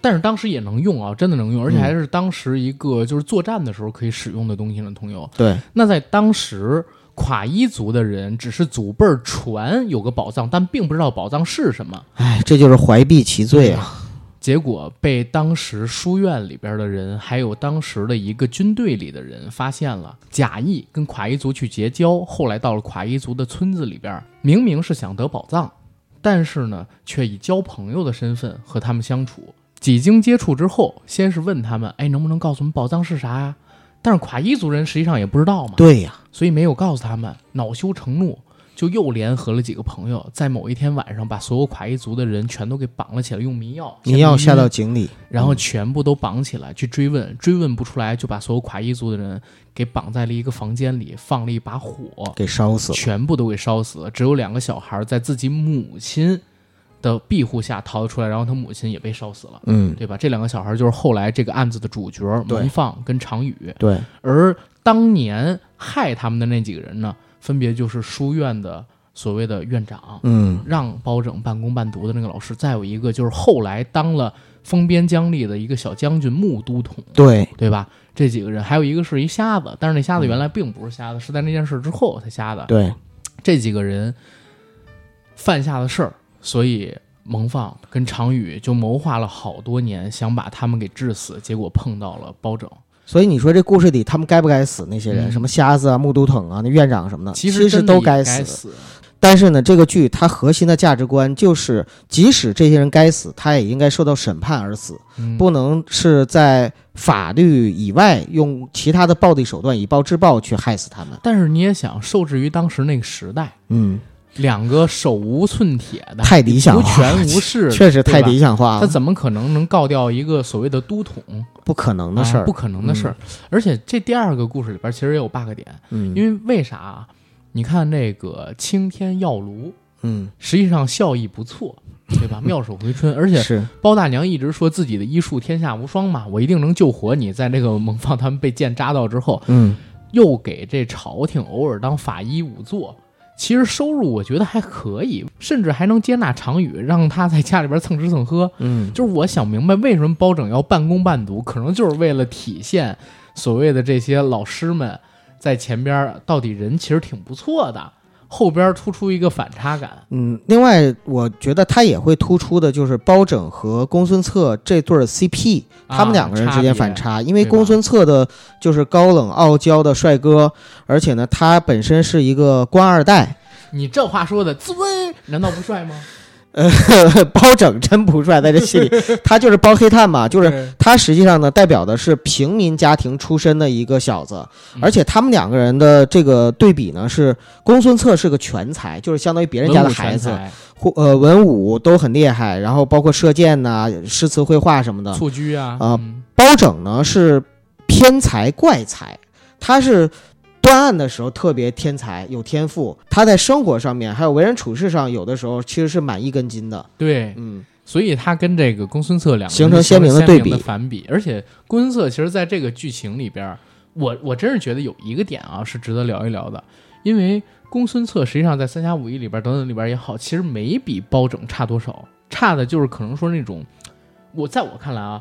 但是当时也能用啊，真的能用，而且还是当时一个就是作战的时候可以使用的东西呢。桐油，对，那在当时，垮衣族的人只是祖辈儿传有个宝藏，但并不知道宝藏是什么。哎，这就是怀璧其罪啊。结果被当时书院里边的人，还有当时的一个军队里的人发现了，假意跟垮衣族去结交。后来到了垮衣族的村子里边，明明是想得宝藏，但是呢，却以交朋友的身份和他们相处。几经接触之后，先是问他们：“哎，能不能告诉我们宝藏是啥呀？”但是垮一族人实际上也不知道嘛，对呀，所以没有告诉他们，恼羞成怒，就又联合了几个朋友，在某一天晚上把所有垮一族的人全都给绑了起来，用迷药，迷药下到井里，然后全部都绑起来去追问，追问不出来，就把所有垮一族的人给绑在了一个房间里，放了一把火，给烧死了。全部都给烧死了，只有两个小孩在自己母亲的庇护下逃了出来，然后他母亲也被烧死了。嗯，对吧？这两个小孩就是后来这个案子的主角对蒙放跟常宇，对，而当年害他们的那几个人呢，分别就是书院的所谓的院长，嗯，让包拯半工半读的那个老师，再有一个就是后来当了封边疆吏的一个小将军穆都统，对，对吧？这几个人，还有一个是一瞎子，但是那瞎子原来并不是瞎子，是在那件事之后才瞎的。对，这几个人犯下的事儿，所以蒙放跟常宇就谋划了好多年，想把他们给治死，结果碰到了包拯。所以你说这故事里他们该不该死？那些人，嗯什么瞎子啊、木都统啊、那院长什么的，其实真的也都该该死。但是呢，这个剧它核心的价值观就是，即使这些人该死，他也应该受到审判而死，嗯不能是在法律以外用其他的暴力手段以暴制暴去害死他们。但是你也想，受制于当时那个时代，嗯，两个手无寸铁的、太理想无化了权无势的，确实太理想化了，他怎么可能能告掉一个所谓的都统不可能的事儿，啊不可能的事儿。而且这第二个故事里边其实也有 bug 点，嗯，因为为啥啊？你看那个青天药炉，嗯实际上效益不错，对吧？妙手回春，而且是包大娘一直说自己的医术天下无双嘛，我一定能救活你。在那个蒙放他们被剑扎到之后，嗯又给这朝廷偶尔当法医仵作，其实收入我觉得还可以，甚至还能接纳常宇，让他在家里边蹭吃蹭喝。嗯就是我想明白为什么包拯要半工半读，可能就是为了体现所谓的这些老师们在前边到底人其实挺不错的，后边突出一个反差感。嗯。另外，我觉得他也会突出的就是包拯和公孙策这对儿 CP，啊他们两个人之间反差，因为公孙策的就是高冷傲娇的帅哥，而且呢，他本身是一个官二代。你这话说的，自问难道不帅吗？包拯真不帅，在这戏里，他就是包黑炭嘛，就是是他实际上呢，代表的是平民家庭出身的一个小子，嗯。而且他们两个人的这个对比呢，是公孙策是个全才，就是相当于别人家的孩子，或呃文武都很厉害，然后包括射箭呐、诗词绘画什么的。蹴鞠啊啊嗯。包拯呢是偏才怪才，他是断案的时候特别天才有天赋，他在生活上面还有为人处事上，有的时候其实是满一根筋的。对，嗯，所以他跟这个公孙策两个形成鲜明的的对比反比。而且公孙策其实在这个剧情里边，我我真是觉得有一个点啊是值得聊一聊的，因为公孙策实际上在《三侠五义》里边等等里边也好，其实没比包拯差多少，差的就是可能说那种，我在我看来啊，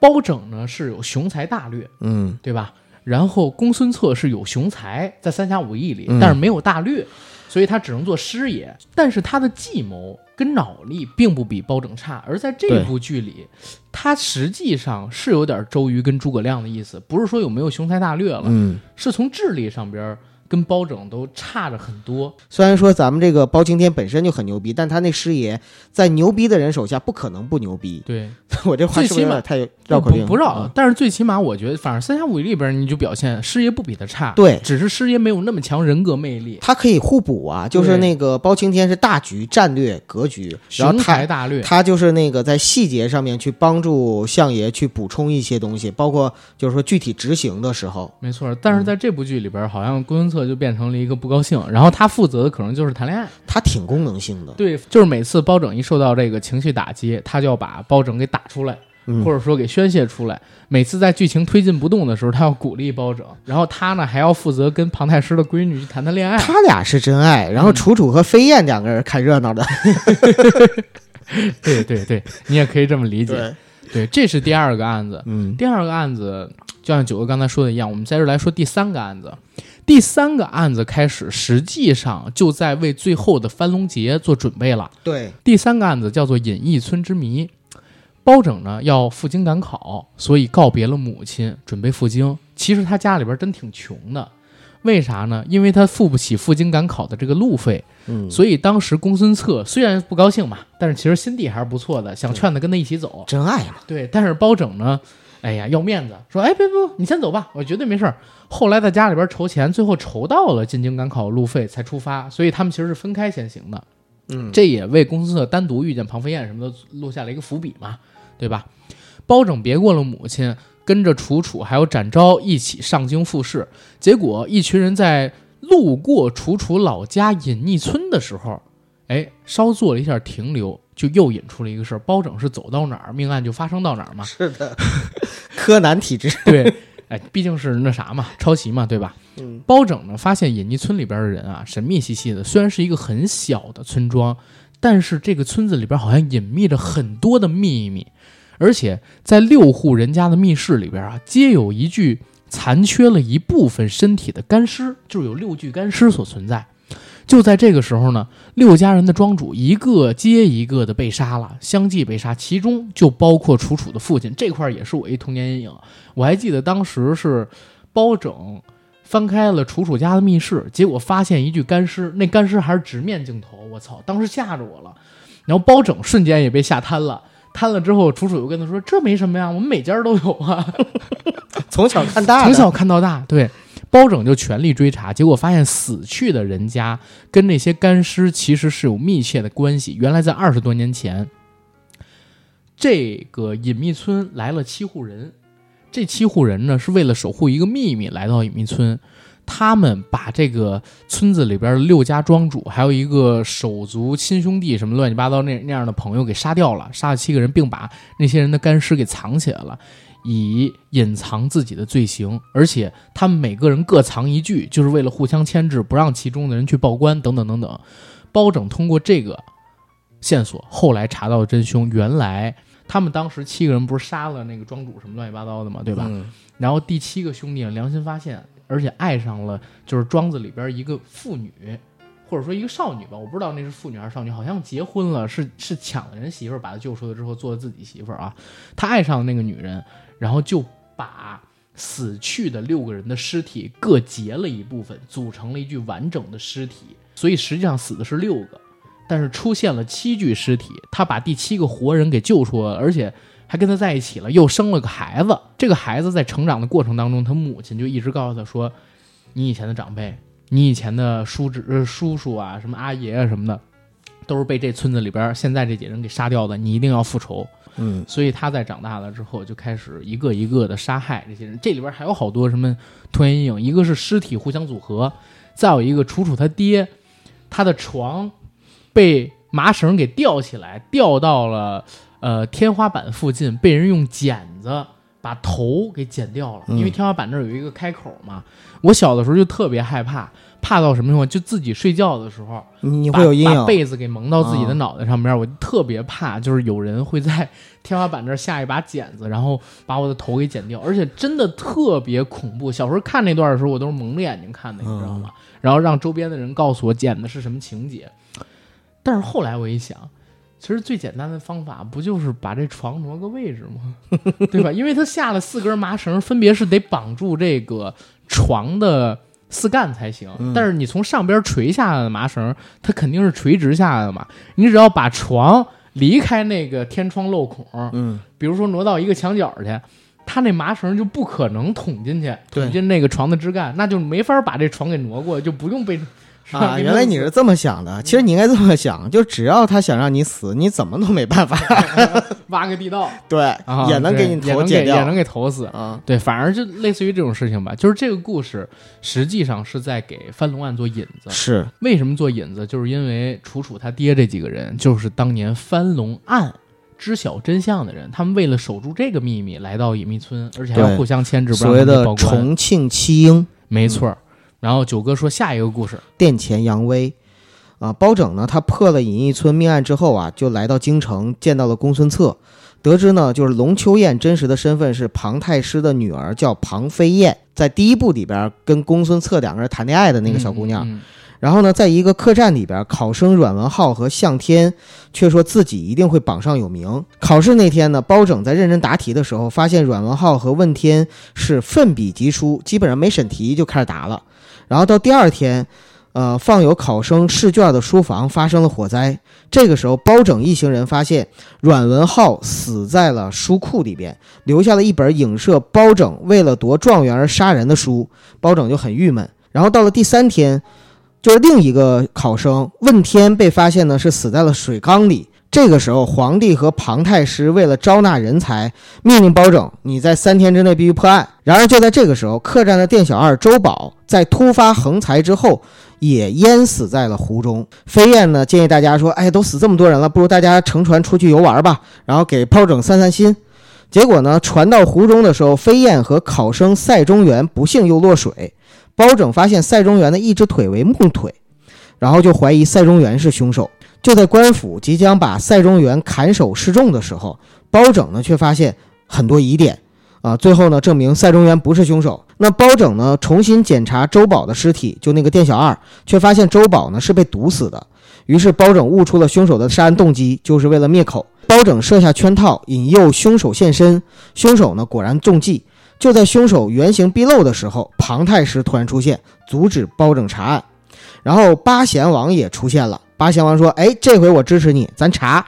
包拯呢是有雄才大略，嗯对吧？然后公孙策是有雄才，在《三侠五义》里，嗯。但是没有大略，所以他只能做师爷。但是他的计谋跟脑力并不比包拯差，而在这部剧里，他实际上是有点周瑜跟诸葛亮的意思，不是说有没有雄才大略了，嗯，是从智力上边跟包拯都差着很多。虽然说咱们这个包青天本身就很牛逼，但他那师爷在牛逼的人手下不可能不牛逼。对，我这话是不是有点太绕口令？不不绕，嗯但是最起码我觉得，反正《三侠五义》里边你就表现师爷不比他差，对只是师爷没有那么强人格魅力，他可以互补啊，就是那个包青天是大局战略格局，然后雄他才大略。他就是那个在细节上面去帮助相爷去补充一些东西，包括就是说具体执行的时候，没错，但是在这部剧里边，好像公孙策就变成了一个不高兴，然后他负责的可能就是谈恋爱。他挺功能性的。对，就是每次包拯一受到这个情绪打击，他就要把包拯给打出来，嗯或者说给宣泄出来。每次在剧情推进不动的时候，他要鼓励包拯，然后他呢还要负责跟庞太师的闺女去谈谈恋爱。他俩是真爱，然后楚楚和飞燕两个人看热闹的。对对对，你也可以这么理解。对，这是第二个案子。嗯第二个案子，就像九哥刚才说的一样，我们在这来说第三个案子。第三个案子开始，实际上就在为最后的翻龙节做准备了。对，第三个案子叫做隐逸村之谜。包拯呢要赴京赶考，所以告别了母亲，准备赴京。其实他家里边真挺穷的，为啥呢？因为他付不起赴京赶考的这个路费，嗯，所以当时公孙策虽然不高兴嘛，但是其实心地还是不错的，想劝他跟他一起走。真爱嘛。对，但是包拯呢，哎呀，要面子，说，哎，别别，你先走吧，我绝对没事儿。后来在家里边筹钱，最后筹到了进京赶考的路费才出发，所以他们其实是分开先行的。嗯，这也为公孙策单独遇见庞飞燕什么的落下了一个伏笔嘛，对吧？包拯别过了母亲，跟着楚楚还有展昭一起上京复试，结果一群人在路过楚楚老家隐匿村的时候，哎，稍做了一下停留，就又引出了一个事儿：包拯是走到哪儿，命案就发生到哪儿嘛。是的，柯南体质。对，哎，毕竟是那啥嘛，抄袭嘛，对吧？嗯包拯呢，发现隐匿村里边的人啊，神秘兮兮的。虽然是一个很小的村庄，但是这个村子里边好像隐秘着很多的秘密，而且在六户人家的密室里边啊，皆有一具残缺了一部分身体的干尸，就是有六具干尸所存在。就在这个时候呢，六家人的庄主一个接一个的被杀了，相继被杀，其中就包括楚楚的父亲。这块儿也是我一童年阴影。我还记得当时是包拯翻开了楚楚家的密室，结果发现一具干尸，那干尸还是直面镜头，我操！当时吓着我了。然后包拯瞬间也被吓瘫了，瘫了之后，楚楚又跟他说：“这没什么呀，我们每家都有啊。”从小看大，从小看到大，对。包拯就全力追查，结果发现死去的人家跟那些干尸其实是有密切的关系。原来在二十多年前，这个隐秘村来了七户人，这七户人呢是为了守护一个秘密来到隐秘村。他们把这个村子里边的六家庄主，还有一个手足亲兄弟什么乱七八糟那那样的朋友给杀掉了，杀了七个人，并把那些人的干尸给藏起来了，以隐藏自己的罪行。而且他们每个人各藏一具，就是为了互相牵制，不让其中的人去报官，等等等等。包拯通过这个线索，后来查到真凶，原来他们当时七个人不是杀了那个庄主什么乱七八糟的嘛，对吧？嗯然后第七个兄弟，良心发现，而且爱上了就是庄子里边一个妇女，或者说一个少女吧，我不知道那是妇女还是少女，好像结婚了，是是抢了人媳妇儿，把她救出来之后做了自己媳妇儿啊。他爱上了那个女人，然后就把死去的六个人的尸体各截了一部分，组成了一具完整的尸体。所以实际上死的是六个，但是出现了七具尸体，他把第七个活人给救出来了，而且。还跟他在一起了，又生了个孩子。这个孩子在成长的过程当中，他母亲就一直告诉他说：“你以前的长辈，你以前的叔侄、叔叔啊，什么阿爷啊什么的，都是被这村子里边现在这几人给杀掉的，你一定要复仇。”嗯所以他在长大了之后，就开始一个一个的杀害这些人。这里边还有好多什么拖延阴影，一个是尸体互相组合，再有一个楚楚他爹，他的床被麻绳给吊起来，吊到了呃天花板附近，被人用剪子把头给剪掉了。因为天花板那儿有一个开口嘛。我小的时候就特别害怕，怕到什么情况？就自己睡觉的时候，你你会有阴影，把被子给蒙到自己的啊脑袋上边，我特别怕，就是有人会在天花板这儿下一把剪子，然后把我的头给剪掉，而且真的特别恐怖。小时候看那段的时候，我都是蒙着眼睛看的，你知道吗？然后让周边的人告诉我剪的是什么情节。但是后来我一想，其实最简单的方法不就是把这床挪个位置吗？对吧？因为他下了四根麻绳，分别是得绑住这个床的四干才行。嗯但是你从上边垂下来的麻绳，它肯定是垂直下来的嘛。你只要把床离开那个天窗漏孔，嗯比如说挪到一个墙角去，它那麻绳就不可能捅进去，捅进那个床的枝干，那就没法把这床给挪过，就不用被。啊，原来你是这么想的。其实你应该这么想，就只要他想让你死，你怎么都没办法。挖个地道，对，啊也能给你也能头剪掉给也能给头死。啊。对，反而就类似于这种事情吧。就是这个故事实际上是在给翻龙案做引子。是，为什么做引子？就是因为楚楚他爹这几个人，就是当年翻龙案知晓真相的人，他们为了守住这个秘密，来到隐秘村，而且还要互相牵制，不所谓的让。重庆七英没错儿。然后九哥说下一个故事，殿前扬威。啊，包拯呢，他破了隐逸村命案之后啊，就来到京城，见到了公孙策，得知呢，就是龙秋燕真实的身份是庞太师的女儿，叫庞飞燕，在第一部里边跟公孙策两个人谈恋爱的那个小姑娘。嗯，嗯然后呢，在一个客栈里边，考生阮文浩和向天却说自己一定会榜上有名。考试那天呢，包拯在认真答题的时候，发现阮文浩和问天是奋笔疾书，基本上没审题就开始答了。然后到第二天，呃，放有考生试卷的书房发生了火灾。这个时候，包拯一行人发现阮文浩死在了书库里边，留下了一本影射包拯为了夺状元而杀人的书。包拯就很郁闷。然后到了第三天，就是另一个考生问天被发现呢是死在了水缸里。这个时候，皇帝和庞太师为了招纳人才，命令包拯你在三天之内必须破案。然而就在这个时候，客栈的店小二周宝在突发横财之后，也淹死在了湖中。飞燕呢建议大家说：“哎，都死这么多人了，不如大家乘船出去游玩吧，然后给包拯散散心。”结果呢，船到湖中的时候，飞燕和考生赛中原不幸又落水。包拯发现赛中原的一只腿为木腿，然后就怀疑赛中原是凶手。就在官府即将把赛中原砍首示众的时候，包拯呢却发现很多疑点，啊，最后呢证明赛中原不是凶手。那包拯呢重新检查周宝的尸体，就那个店小二，却发现周宝呢是被毒死的。于是包拯悟出了凶手的杀人动机，就是为了灭口。包拯设下圈套，引诱凶手现身。凶手呢果然中计。就在凶手原形毕露的时候，庞太师突然出现，阻止包拯查案。然后八贤王也出现了。八贤王说：“哎，这回我支持你，咱查。”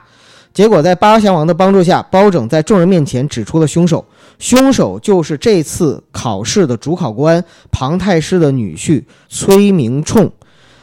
结果在八贤王的帮助下，包拯在众人面前指出了凶手，凶手就是这次考试的主考官庞太师的女婿崔明冲。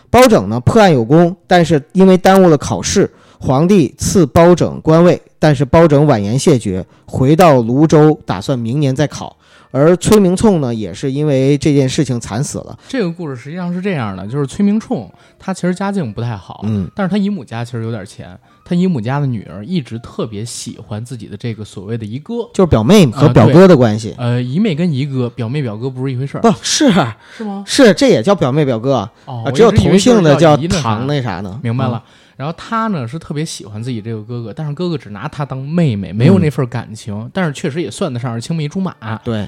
包拯呢破案有功，但是因为耽误了考试，皇帝赐包拯官位，但是包拯婉言谢绝，回到泸州，打算明年再考。而崔明冲呢，也是因为这件事情惨死了。这个故事实际上是这样的，就是崔明冲他其实家境不太好，嗯，但是他姨母家其实有点钱。他姨母家的女儿一直特别喜欢自己的这个所谓的姨哥，就是表妹和表哥的关系。呃，姨妹跟姨哥，表妹表哥不是一回事儿。不是是吗？是，这也叫表妹表哥。哦，只有同姓的叫堂那啥呢？明白了。然后他呢是特别喜欢自己这个哥哥，但是哥哥只拿他当妹妹，没有那份感情。但是确实也算得上是青梅竹马。对。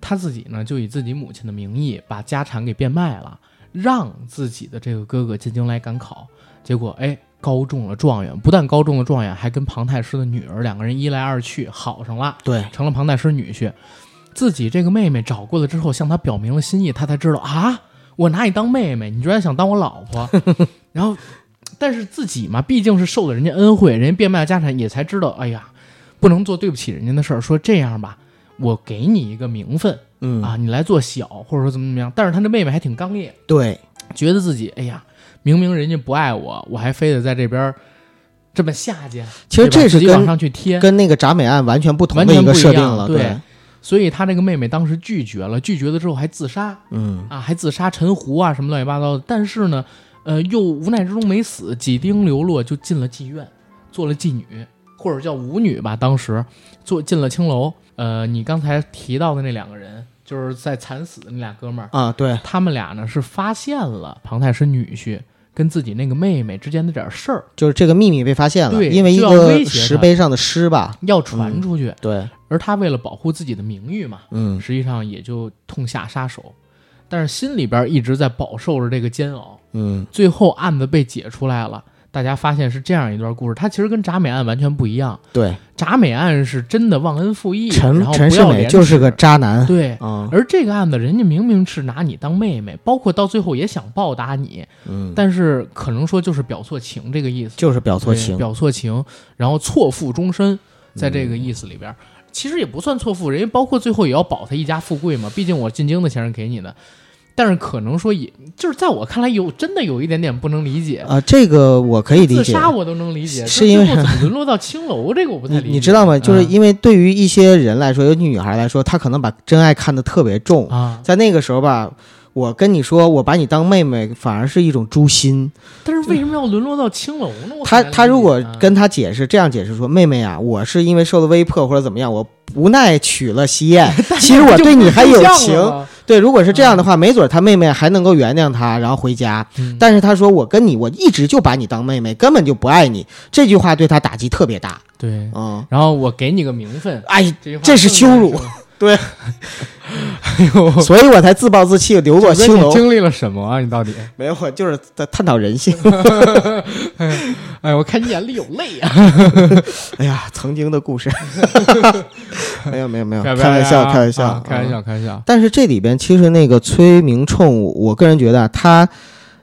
他自己呢就以自己母亲的名义把家产给变卖了，让自己的这个哥哥进京来赶考。结果哎。高中了状元，不但高中了状元，还跟庞太师的女儿两个人一来二去好上了，对，成了庞太师女婿。自己这个妹妹找过了之后，向他表明了心意，他才知道啊，我拿你当妹妹，你居然想当我老婆。然后，但是自己嘛，毕竟是受了人家恩惠，人家变卖家产，也才知道，哎呀，不能做对不起人家的事儿。说这样吧，我给你一个名分，嗯啊，你来做小，或者说怎么怎么样。但是他那妹妹还挺刚烈，对，觉得自己，哎呀。明明人家不爱我，我还非得在这边这么下贱。其实这是往上去贴，跟那个铡美案完全不同的一个设定了。对，所以他这个妹妹当时拒绝了，拒绝了之后还自杀。嗯啊，还自杀沉湖啊，什么乱七八糟的。但是呢，呃，又无奈之中没死，几丁流落就进了妓院，做了妓女，或者叫舞女吧。当时做进了青楼。呃，你刚才提到的那两个人。就是在惨死的那俩哥们儿啊，对他们俩呢是发现了庞太师女婿跟自己那个妹妹之间的点事儿，就是这个秘密被发现了，对，因为一个石碑上的诗吧要传出去，对，而他为了保护自己的名誉嘛，嗯，实际上也就痛下杀手，但是心里边一直在饱受着这个煎熬，嗯，最后案子被解出来了。大家发现是这样一段故事，它其实跟铡美案完全不一样。对，铡美案是真的忘恩负义，陈陈世美就是个渣男。对，而这个案子人家明明是拿你当妹妹，包括到最后也想报答你，嗯，但是可能说就是表错情这个意思，就是表错情，表错情，然后错付终身，在这个意思里边，其实也不算错付，人家包括最后也要保他一家富贵嘛，毕竟我进京的钱是给你的。但是可能说，也就是在我看来，有真的有一点点不能理解啊。这个我可以理解，自杀我都能理解，是因为怎么沦落到青楼？这个我不太理解。你知道吗？就是因为对于一些人来说，尤其女孩来说，她可能把真爱看得特别重啊。在那个时候吧，我跟你说，我把你当妹妹，反而是一种诛心。但是为什么要沦落到青楼呢？他他如果跟他解释这样解释说，妹妹啊，我是因为受了威迫或者怎么样，我无奈娶了西燕。其实我对你还有情。对，如果是这样的话，没准他妹妹还能够原谅他，然后回家。但是他说我跟你，我一直就把你当妹妹，根本就不爱你。这句话对他打击特别大。对，嗯。然后我给你个名分，哎，这是羞辱。对，哎呦，所以我才自暴自弃，流落青楼。经历了什么啊？你到底 没有？我就是在探讨人性。哎，我看你眼里有泪啊！哎呀，曾经的故事。没有，没有，没有，开玩笑，开玩笑，开玩笑，开玩笑。但是这里边其实那个崔明冲，我个人觉得他，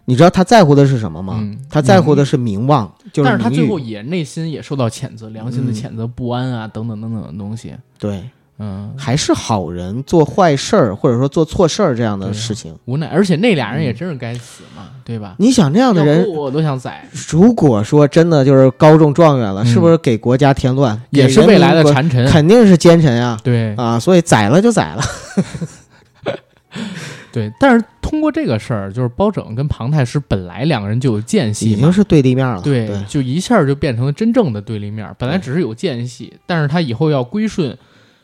你知道他在乎的是什么吗？他在乎的是名望，就是。但是他最后也内心也受到谴责，良心的谴责，不安啊，等等等等的东西。对。嗯，还是好人做坏事儿，或者说做错事儿这样的事情，无奈。而且那俩人也真是该死嘛，对吧？你想这样的人，我都想宰。如果说真的就是高中状元了，是不是给国家添乱？也是未来的谗臣，肯定是奸臣啊。对啊，所以宰了就宰了。对，但是通过这个事儿，就是包拯跟庞太师本来两个人就有间隙，已经是对立面了。对，就一下就变成了真正的对立面。本来只是有间隙，但是他以后要归顺。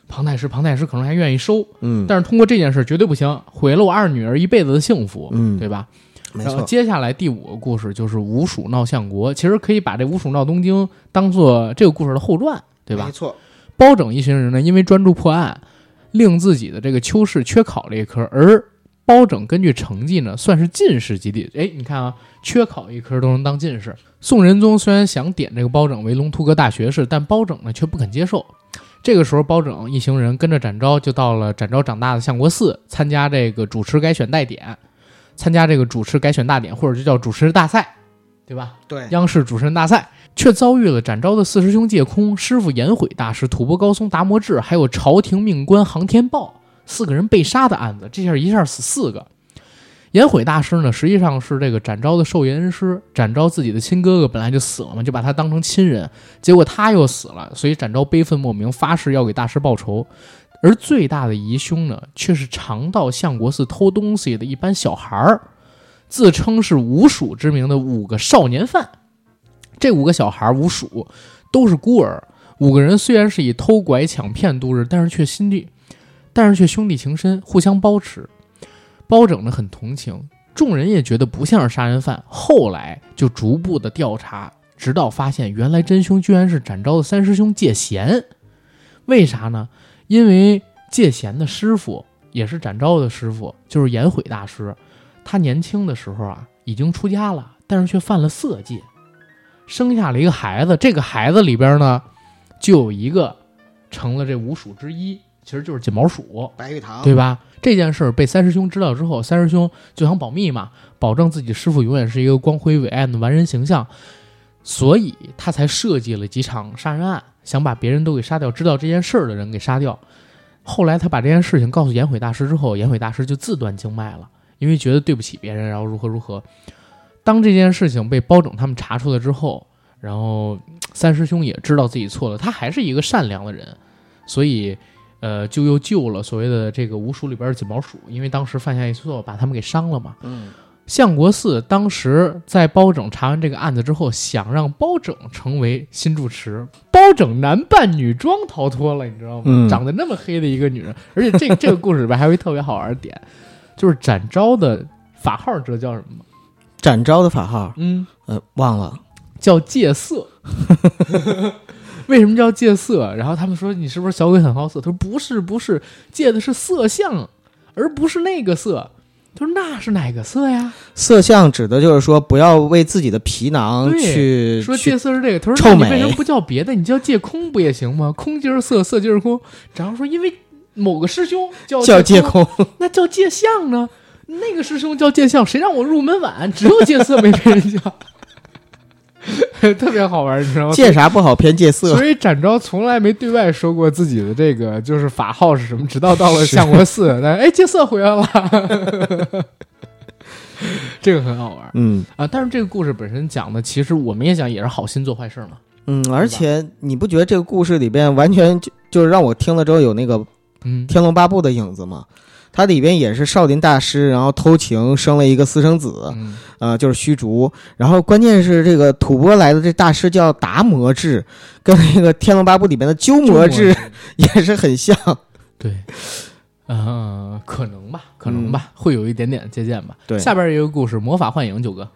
庞太师，庞太师可能还愿意收，嗯，但是通过这件事绝对不行，毁了我二女儿一辈子的幸福，嗯，对吧？然后。接下来第五个故事就是吴蜀闹相国，其实可以把这吴蜀闹东京当做这个故事的后传，对吧？没错。包拯一行人呢，因为专注破案，令自己的这个秋试缺考了一科，而包拯根据成绩呢，算是进士及第。哎，你看啊，缺考一科都能当进士。宋仁宗虽然想点这个包拯为龙图阁大学士，但包拯呢却不肯接受。这个时候，包拯一行人跟着展昭就到了展昭长大的相国寺，参加这个主持改选大典，参加这个主持改选大典，或者就叫主持大赛，对吧？对，央视主持人大赛。却遭遇了展昭的四师兄借空、师傅颜悔大师、吐蕃高僧达摩智，还有朝廷命官杭天豹四个人被杀的案子。这下一下死四个。颜悔大师呢，实际上是这个展昭的受言恩师。展昭自己的亲哥哥本来就死了嘛，就把他当成亲人。结果他又死了，所以展昭悲愤莫名，发誓要给大师报仇。而最大的疑凶呢，却是常到相国寺偷东西的一班小孩儿，自称是五鼠之名的五个少年犯。这五个小孩儿五鼠都是孤儿，五个人虽然是以偷拐抢骗度日，但是却心地，但是却兄弟情深，互相包持。包拯呢很同情，众人也觉得不像是杀人犯。后来就逐步的调查，直到发现原来真凶居然是展昭的三师兄借贤。为啥呢？因为借贤的师傅也是展昭的师傅，就是颜悔大师。他年轻的时候啊，已经出家了，但是却犯了色戒。生下了一个孩子，这个孩子里边呢，就有一个成了这五鼠之一，其实就是锦毛鼠，白玉堂，对吧？这件事儿被三师兄知道之后，三师兄就想保密嘛，保证自己师傅永远是一个光辉伟岸的完人形象，所以他才设计了几场杀人案，想把别人都给杀掉，知道这件事儿的人给杀掉。后来他把这件事情告诉颜悔大师之后，颜悔大师就自断经脉了，因为觉得对不起别人，然后如何如何。当这件事情被包拯他们查出来之后，然后三师兄也知道自己错了，他还是一个善良的人，所以，呃，就又救了所谓的这个五鼠里边的锦毛鼠，因为当时犯下一错，把他们给伤了嘛。嗯，相国寺当时在包拯查完这个案子之后，想让包拯成为新住持，包拯男扮女装逃脱了，你知道吗？嗯长得那么黑的一个女人，而且这 这个故事里边还有一特别好玩的点，就是展昭的法号知道叫什么吗？展昭的法号，嗯，呃，忘了。叫戒色。为什么叫戒色？然后他们说你是不是小鬼很好色？他说不是，不是，戒的是色相，而不是那个色。他说那是哪个色呀？色相指的就是说，不要为自己的皮囊去去说戒色是这个。他说臭美那你为什么不叫别的？你叫戒空不也行吗？空即是色，色即是空。然后说因为某个师兄叫叫戒空。那叫戒相呢？那个师兄叫戒相，谁让我入门晚？只有戒色没别人叫，特别好玩，你知道吗？戒啥不好偏戒色，所以展昭从来没对外说过自己的这个就是法号是什么，直到到了 相国寺，那哎戒色回来了，这个很好玩嗯啊。但是这个故事本身讲的，其实我们也讲也是好心做坏事嘛。嗯，而且你不觉得这个故事里边完全就就是让我听了之后有那个《嗯，天龙八部》的影子吗？它里边也是少林大师，然后偷情生了一个私生子，嗯呃，就是虚竹。然后关键是这个吐蕃来的这大师叫达摩智，跟那个《天龙八部》里边的鸠摩智 也是很像。对，呃，可能吧，可能吧，会有一点点借鉴吧。对下边一个故事，魔法幻影，九哥，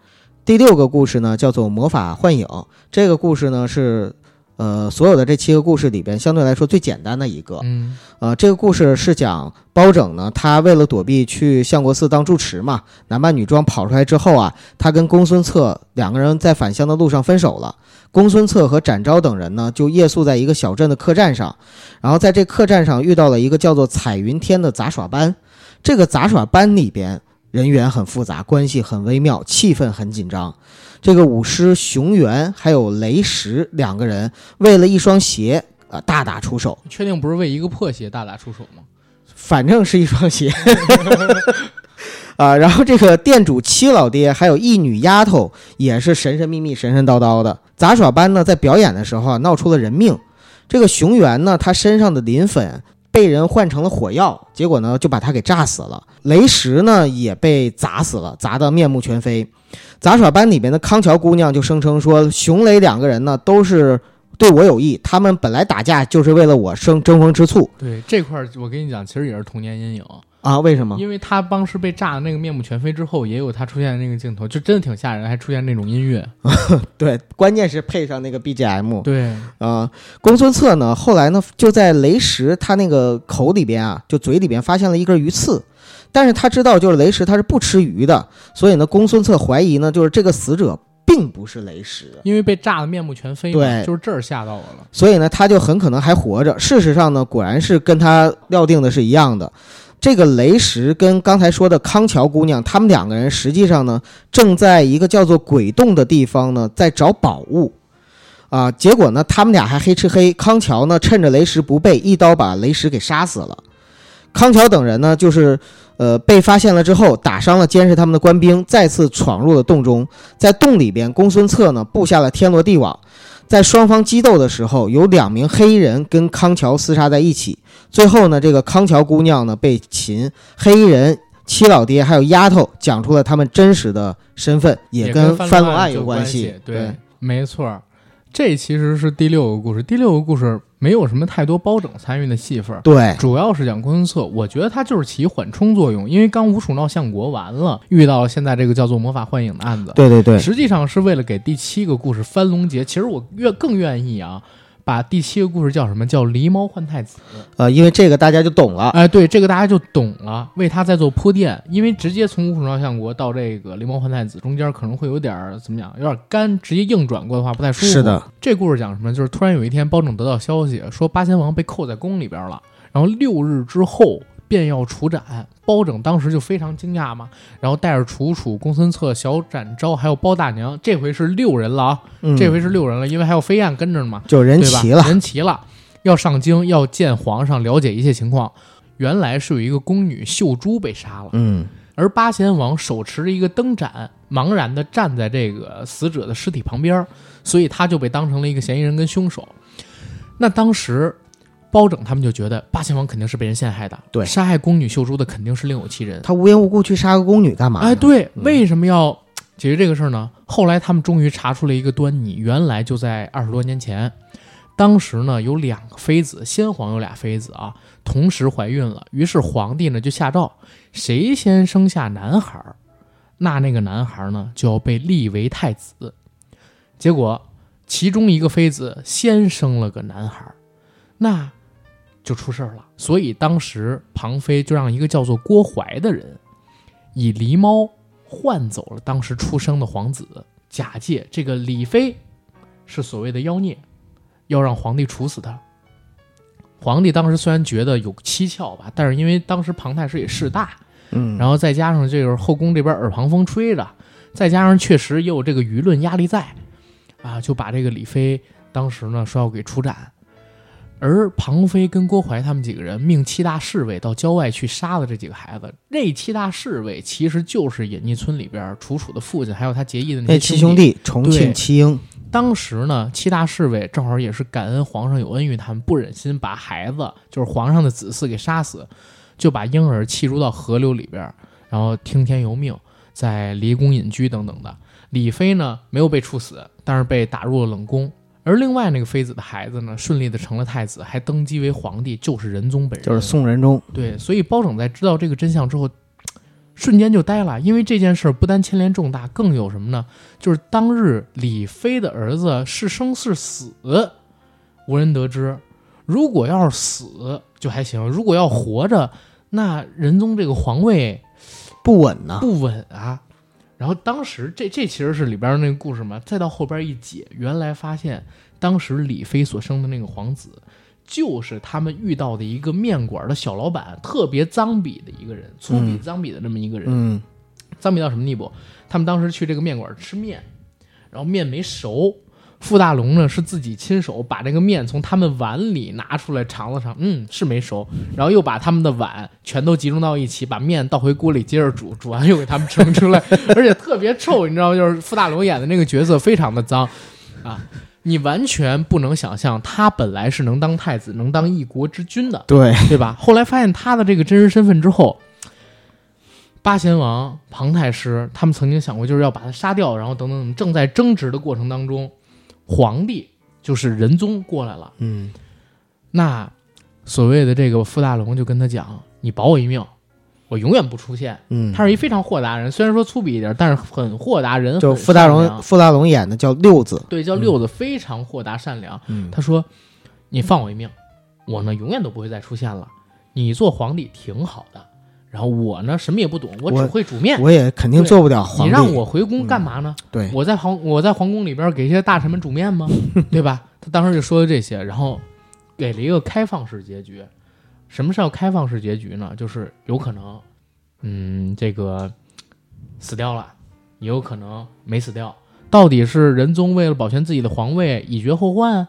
第六个故事呢，叫做《魔法幻影》。这个故事呢是，呃，所有的这七个故事里边相对来说最简单的一个。嗯呃，这个故事是讲包拯呢，他为了躲避去相国寺当住持嘛，男扮女装跑出来之后啊，他跟公孙策两个人在返乡的路上分手了。公孙策和展昭等人呢，就夜宿在一个小镇的客栈上，然后在这客栈上遇到了一个叫做彩云天的杂耍班。这个杂耍班里边人员很复杂，关系很微妙，气氛很紧张。这个舞狮熊原还有雷石两个人为了一双鞋啊、呃大打出手。确定不是为一个破鞋大打出手吗？反正是一双鞋。啊，然后这个店主七老爹还有一女丫头也是神神秘秘、神神叨叨的。杂耍班呢，在表演的时候啊，闹出了人命。这个熊原呢，他身上的磷粉被人换成了火药，结果呢就把他给炸死了。雷石呢也被砸死了，砸得面目全非。杂耍班里面的康桥姑娘就声称说，熊雷两个人呢都是对我有意，他们本来打架就是为了我生争风吃醋对这块儿，我跟你讲，其实也是童年阴影。啊？为什么？因为他当时被炸的那个面目全非之后，也有他出现的那个镜头，就真的挺吓人，还出现那种音乐。对，关键是配上那个 BGM 对，啊、公孙策呢，后来呢，就在雷石他那个口里边啊，就嘴里边发现了一根鱼刺，但是他知道就是雷石他是不吃鱼的，所以呢，公孙策怀疑呢，就是这个死者并不是雷石，因为被炸的面目全非，对就是这儿吓到我了。所以呢，他就很可能还活着。事实上呢，果然是跟他料定的是一样的。这个雷石跟刚才说的康桥姑娘，他们两个人实际上呢，正在一个叫做鬼洞的地方呢，在找宝物。啊、结果呢，他们俩还黑吃黑。康桥呢，趁着雷石不备，一刀把雷石给杀死了。康桥等人呢，就是呃被发现了之后，打伤了监视他们的官兵，再次闯入了洞中。在洞里边，公孙策呢布下了天罗地网。在双方激斗的时候，有两名黑衣人跟康桥厮杀在一起。最后呢，这个康桥姑娘呢被擒，黑衣人、七老爹还有丫头讲出了他们真实的身份，也跟翻案有关系。对，没错儿，这其实是第六个故事。第六个故事没有什么太多包拯参与的戏份儿，对，主要是讲公孙策。我觉得他就是起缓冲作用，因为刚吴蜀闹相国完了，遇到了现在这个叫做魔法幻影的案子，对对对，实际上是为了给第七个故事翻龙结。其实我愿更愿意啊，把第七个故事叫什么叫狸猫换太子。呃，因为这个大家就懂了。哎，对，这个大家就懂了，为他在做铺垫。因为直接从无鼠闹相国到这个狸猫换太子中间可能会有点儿怎么讲，有点干，直接硬转过的话不太舒服。是的，这故事讲什么？就是突然有一天，包拯得到消息说八贤王被扣在宫里边了，然后六日之后便要处斩。包拯当时就非常惊讶嘛，然后带着楚楚、公孙策、小展昭还有包大娘，这回是六人了啊，嗯、这回是六人了，因为还有飞燕跟着呢嘛，就人？齐了。人齐了，要上京，要见皇上，了解一切情况。原来是有一个宫女秀珠被杀了，嗯，而八贤王手持着一个灯盏，茫然地站在这个死者的尸体旁边，所以他就被当成了一个嫌疑人跟凶手。那当时包拯他们就觉得八贤王肯定是被人陷害的，对杀害宫女秀珠的肯定是另有其人。他无缘无故去杀个宫女干嘛呢？哎，对，嗯为什么要 解决这个事儿呢？后来他们终于查出了一个端倪，原来就在二十多年前，当时呢有两个妃子，先皇有俩妃子啊，同时怀孕了，于是皇帝呢就下诏，谁先生下男孩儿，那那个男孩儿呢就要被立为太子。结果其中一个妃子先生了个男孩儿，那就出事儿了。所以当时庞飞就让一个叫做郭槐的人，以狸猫换走了当时出生的皇子，假借这个李妃是所谓的妖孽，要让皇帝处死他。皇帝当时虽然觉得有蹊跷吧，但是因为当时庞太师也势大，嗯，然后再加上这个后宫这边耳旁风吹着，再加上确实也有这个舆论压力在，啊，就把这个李妃当时呢说要给处斩，而庞飞跟郭槐他们几个人命七大侍卫到郊外去杀了这几个孩子。那七大侍卫其实就是隐匿村里边楚楚的父亲，还有他结义的那七兄弟，重庆七英，当时呢，七大侍卫正好也是感恩皇上有恩于他们，不忍心把孩子，就是皇上的子嗣给杀死，就把婴儿弃入到河流里边，然后听天由命，在离宫隐居等等的。李妃呢没有被处死，但是被打入了冷宫。而另外那个妃子的孩子呢，顺利的成了太子，还登基为皇帝，就是仁宗本人。就是宋仁宗。对，所以包拯在知道这个真相之后，瞬间就呆了，因为这件事儿不单牵连重大，更有什么呢？就是当日李妃的儿子是生是死，无人得知。如果要是死就还行，如果要活着，那仁宗这个皇位不稳呐、不稳啊。然后当时这这其实是里边那个故事嘛，再到后边一解，原来发现当时李妃所生的那个皇子，就是他们遇到的一个面馆的小老板，特别脏鄙的一个人，粗鄙嗯脏鄙的这么一个人。嗯，脏鄙到什么地步？他们当时去这个面馆吃面，然后面没熟，傅大龙呢是自己亲手把这个面从他们碗里拿出来尝了尝，嗯，是没熟，然后又把他们的碗全都集中到一起，把面倒回锅里接着煮，煮完又给他们盛出来，而且特别臭，你知道吗？就是傅大龙演的那个角色非常的脏啊。你完全不能想象，他本来是能当太子、能当一国之君的，对，对吧？后来发现他的这个真实身份之后，八贤王、庞太师他们曾经想过，就是要把他杀掉，然后等等等，正在争执的过程当中，皇帝就是仁宗过来了。嗯，那所谓的这个傅大龙就跟他讲：“你保我一命，我永远不出现。”嗯，他是一非常豁达人，虽然说粗鄙一点，但是很豁达，人就很傅大龙，傅大龙演的叫六子。对，叫六子，非常豁达善良。嗯，他说：“你放我一命，我呢永远都不会再出现了。你做皇帝挺好的，然后我呢什么也不懂，我只会煮面。我也肯定做不了皇帝。你让我回宫干嘛呢？对，我在皇我在皇宫里边给一些大臣们煮面吗？对吧？他当时就说了这些，然后给了一个开放式结局。什么是要开放式结局呢？就是有可能，嗯，这个死掉了，也有可能没死掉。到底是仁宗为了保全自己的皇位以绝后患，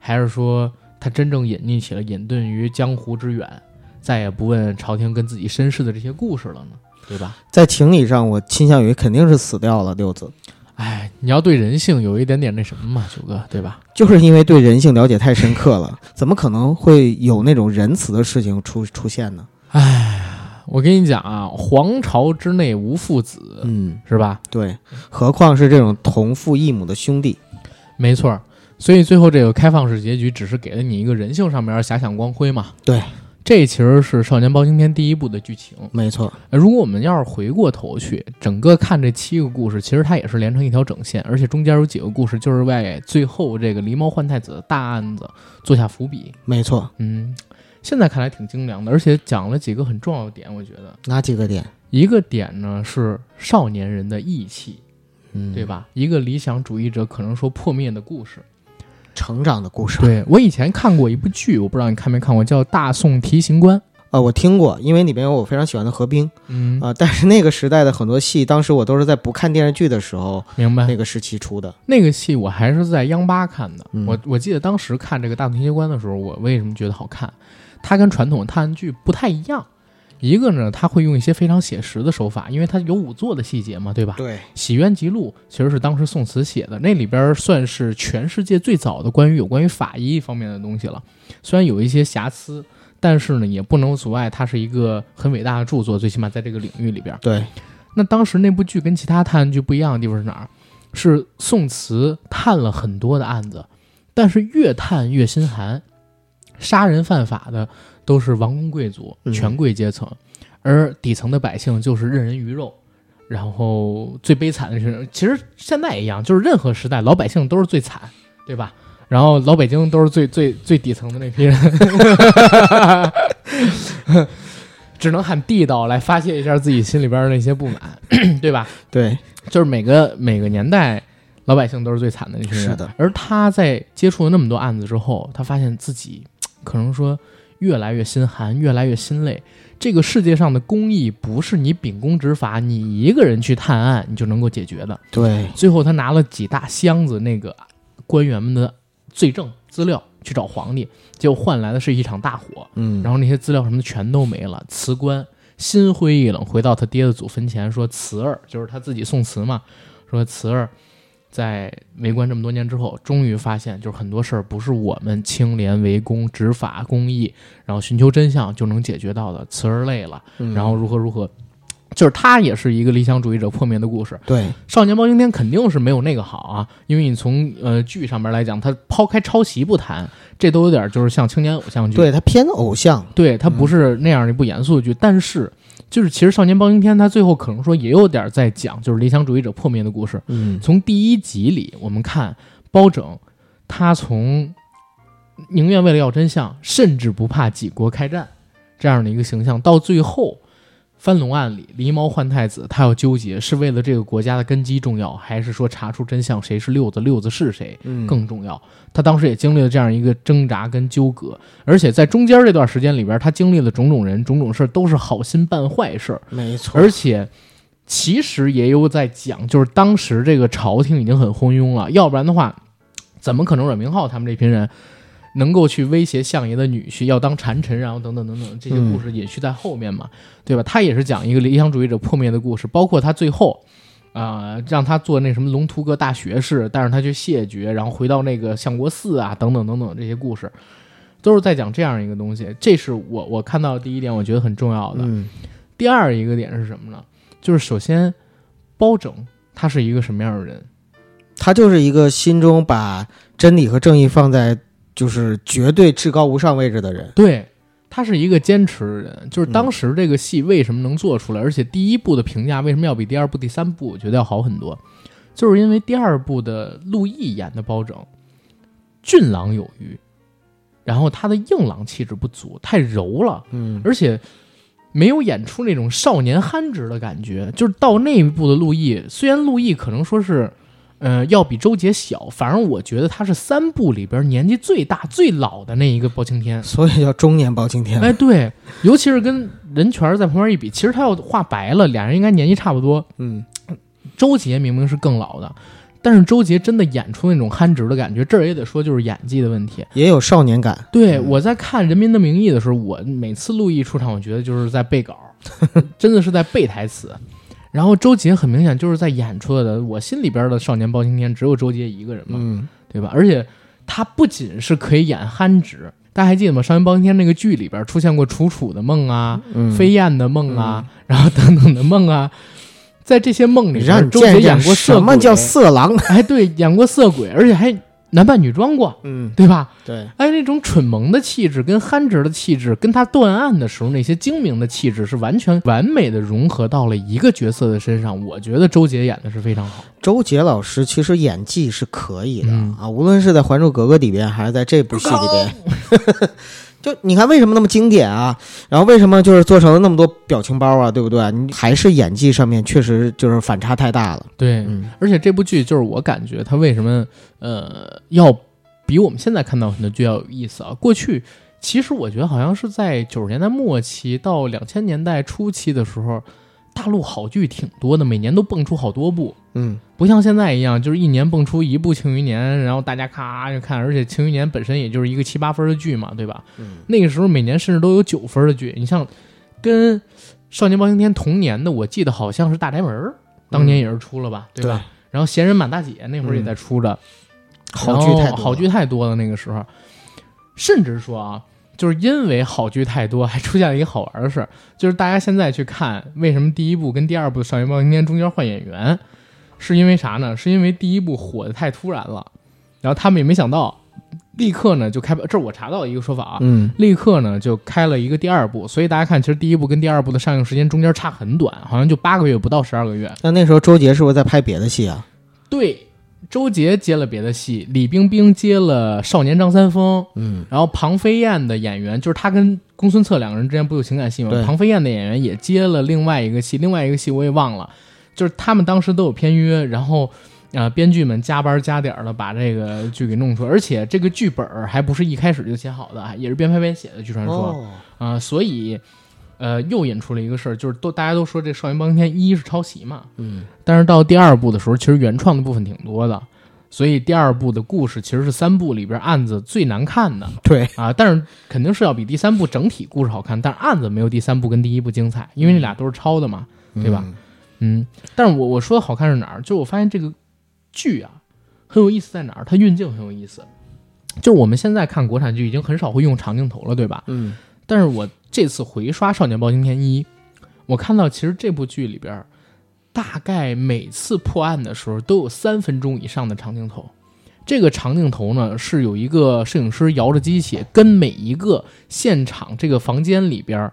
还是说他真正隐匿起了隐遁于江湖之远，再也不问朝廷跟自己身世的这些故事了呢？对吧？在情理上，我倾向于肯定是死掉了。六子哎，你要对人性有一点点那什么嘛，九哥，对吧？就是因为对人性了解太深刻了，怎么可能会有那种仁慈的事情出出现呢？我跟你讲啊，皇朝之内无父子，嗯，是吧？对，何况是这种同父异母的兄弟。没错儿，所以最后这个开放式结局只是给了你一个人性上面遐想光辉嘛。对，这其实是《少年包青天》第一部的剧情。没错，呃如果我们要是回过头去，整个看这七个故事，其实它也是连成一条整线，而且中间有几个故事就是为最后这个狸猫换太子的大案子做下伏笔。没错。嗯，现在看来挺精良的，而且讲了几个很重要的点，我觉得哪几个点？一个点呢是少年人的义气，嗯，对？吧？一个理想主义者可能说破灭的故事。成长的故事。对我以前看过一部剧，我不知道你看没看过，叫《大宋提刑官》。呃，我听过，因为里面有我非常喜欢的何冰嗯啊、但是那个时代的很多戏，当时我都是在不看电视剧的时候，明白。那个时期出的。那个戏我还是在央八看的。嗯我我记得当时看这个《大宋提刑官》的时候，我为什么觉得好看？它跟传统的探案剧不太一样。一个呢，他会用一些非常写实的手法，因为他有仵作的细节嘛，对吧？对，《洗冤集录》其实是当时宋慈写的，那里边算是全世界最早的关于有关于法医方面的东西了。虽然有一些瑕疵，但是呢，也不能阻碍它是一个很伟大的著作，最起码在这个领域里边。对，那当时那部剧跟其他探案剧不一样的地方是哪儿？是宋慈探了很多的案子，但是越探越心寒，杀人犯法的都是王公贵族、嗯权贵阶层，而底层的百姓就是任人鱼肉。然后最悲惨的是，其实现在也一样，就是任何时代老百姓都是最惨，对吧？然后老北京都是最最最底层的那批人，只能喊地道来发泄一下自己心里边的那些不满，对吧？对，就是每个每个年代，老百姓都是最惨的那群人。是的。而他在接触了那么多案子之后，他发现自己可能说越来越心寒，越来越心累。这个世界上的公义不是你秉公执法，你一个人去探案你就能够解决的。对，最后，他拿了几大箱子那个官员们的罪证资料去找皇帝，结果换来的是一场大火。嗯，然后那些资料什么的全都没了。辞官心灰意冷，回到他爹的祖坟前说：“慈儿就是他自己宋慈嘛，说慈儿在围观这么多年之后，终于发现就是很多事儿不是我们清廉为公、执法公义，然后寻求真相就能解决到的。词儿累了，嗯。然后如何如何。”就是他也是一个理想主义者破灭的故事，对，《少年包青天》肯定是没有那个好啊，因为你从呃剧上面来讲，他抛开抄袭不谈，这都有点就是像青年偶像剧，对他偏偶像，对，他不是那样一部严肃的剧，但是就是其实《少年包青天》他最后可能说也有点在讲就是理想主义者破灭的故事。嗯，从第一集里，我们看包拯，他从宁愿为了要真相，甚至不怕几国开战这样的一个形象，到最后翻龙案里狸猫换太子，他要纠结是为了这个国家的根基重要，还是说查出真相谁是六子，六子是谁？嗯，更重要。他当时也经历了这样一个挣扎跟纠葛，而且在中间这段时间里边，他经历了种种人、种种事儿，都是好心办坏事，没错，而且其实也有在讲，就是当时这个朝廷已经很昏庸了，要不然的话，怎么可能阮明浩他们这群人？能够去威胁相爷的女婿要当谗臣，然后等等等等这些故事隐去在后面嘛，对吧？他也是讲一个理想主义者破灭的故事，包括他最后，啊，让他做那什么龙图阁大学士，带着他去谢绝，然后回到那个相国寺啊，等等等等这些故事，都是在讲这样一个东西。这是我我看到的第一点，我觉得很重要的。嗯，第二一个点是什么呢？就是首先，包拯他是一个什么样的人？他就是一个心中把真理和正义放在就是绝对至高无上位置的人。对他是一个坚持的人。就是当时这个戏为什么能做出来，而且第一部的评价为什么要比第二部、第三部我觉得要好很多，就是因为第二部的陆毅演的包拯俊朗有余，然后他的硬朗气质不足，太柔了。嗯，而且没有演出那种少年憨直的感觉。就是到那一步的陆毅，虽然陆毅可能说是，呃，要比周杰小，反正我觉得他是三部里边年纪最大、最老的那一个包青天。所以叫中年包青天。哎，对，尤其是跟任泉在旁边一比，其实他要画白了，俩人应该年纪差不多。嗯，周杰明明是更老的，但是周杰真的演出那种憨直的感觉，这儿也得说就是演技的问题。也有少年感。对，嗯我在看《人民的名义》的时候，我每次陆毅出场，我觉得就是在背稿，真的是在背台词。然后周杰很明显就是在演出来的，我心里边的少年包青天只有周杰一个人嘛，嗯，对吧？而且他不仅是可以演憨直，大家还记得吗？少年包青天那个剧里边出现过楚楚的梦啊、嗯飞燕的梦啊，然后等等的梦啊，在这些梦里边，你让你周杰演过色么叫色狼？哎，对，演过色鬼，而且还男扮女装过，嗯，对吧？对，哎，那种蠢萌的气质跟憨直的气质，跟他断案的时候那些精明的气质，是完全 完美的融合到了一个角色的身上。我觉得周杰演的是非常好。周杰老师其实演技是可以的、嗯啊，无论是在《还珠格格》里边，还是在这部戏里边，就你看为什么那么经典啊？然后为什么就是做成了那么多表情包啊，对不对？你还是演技上面确实就是反差太大了。对，嗯而且这部剧就是我感觉它为什么呃要比我们现在看到很多剧要有意思啊？过去其实我觉得好像是在九十年代末期到两千年代初期的时候，大陆好剧挺多的，每年都蹦出好多部。嗯，不像现在一样，就是一年蹦出一部《庆余年》，然后大家咔就看，而且《庆余年》本身也就是一个七八分的剧嘛，对吧？嗯那个时候每年甚至都有九分的剧。你像跟《少年包青天》同年的，我记得好像是《大宅门》，当年也是出了吧，对吧？然后《闲人满大姐》那会儿也在出着，好剧太好剧太多了。那个时候，甚至说啊，就是因为好剧太多，还出现了一个好玩的事儿，就是大家现在去看，为什么第一部跟第二部《少年包青天》中间换演员，是因为啥呢？是因为第一部火的太突然了，然后他们也没想到，立刻呢就开，这是我查到的一个说法啊，嗯，立刻呢就开了一个第二部，所以大家看，其实第一部跟第二部的上映时间中间差很短，好像就八个月不到十二个月。那那时候周杰是不是在拍别的戏啊？对，周杰接了别的戏，李冰冰接了《少年张三丰》，嗯，然后庞飞燕的演员就是他跟公孙策两个人之间不有情感戏吗？庞飞燕的演员也接了另外一个戏，另外一个戏我也忘了，就是他们当时都有片约，然后。呃，编剧们加班加点儿的把这个剧给弄出来，而且这个剧本儿还不是一开始就写好的，也是边拍边写的。据传说，哦，啊、所以，呃，又引出了一个事儿，就是都大家都说这《少年包青天一》是抄袭嘛，嗯，但是到第二部的时候，其实原创的部分挺多的，所以第二部的故事其实是三部里边案子最难看的对，啊，但是肯定是要比第三部整体故事好看，但是案子没有第三部跟第一部精彩，因为那俩都是抄的嘛，对吧？嗯，但是我我说的好看是哪儿？就我发现这个剧啊很有意思在哪儿？它运镜很有意思，就是我们现在看国产剧已经很少会用长镜头了，对吧？嗯，但是我这次回刷《少年包青天一》，我看到其实这部剧里边，大概每次破案的时候都有三分钟以上的长镜头。这个长镜头呢，是有一个摄影师摇着机器，跟每一个现场这个房间里边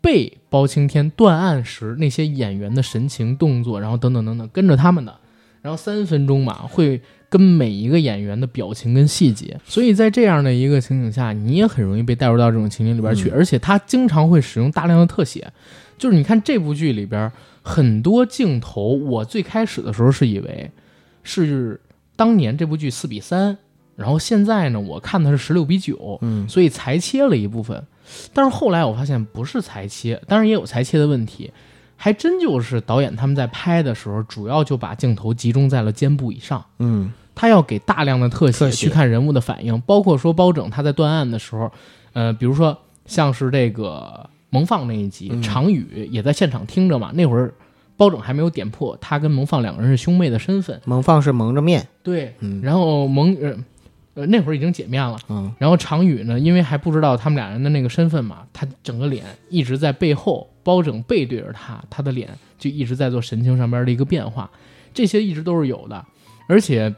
被包青天断案时那些演员的神情、动作，然后等等等等，跟着他们的，然后三分钟嘛，会跟每一个演员的表情跟细节，所以在这样的一个情景下，你也很容易被带入到这种情景里边去，嗯。而且他经常会使用大量的特写，就是你看这部剧里边很多镜头，我最开始的时候是以为是当年这部剧四比三，然后现在呢，我看的是十六比九，嗯，所以裁切了一部分，但是后来我发现不是裁切，当然也有裁切的问题，还真就是导演他们在拍的时候，主要就把镜头集中在了肩部以上。嗯，他要给大量的特写去看人物的反应，包括说包拯他在断案的时候，呃，比如说像是这个蒙放那一集，嗯。常宇也在现场听着嘛，那会儿包拯还没有点破他跟蒙放两个人是兄妹的身份，蒙放是蒙着面，对，嗯。然后蒙呃呃那会儿已经解面了。嗯，然后常宇呢，因为还不知道他们俩人的那个身份嘛，他整个脸一直在背后，包拯背对着他，他的脸就一直在做神情上边的一个变化，这些一直都是有的，而且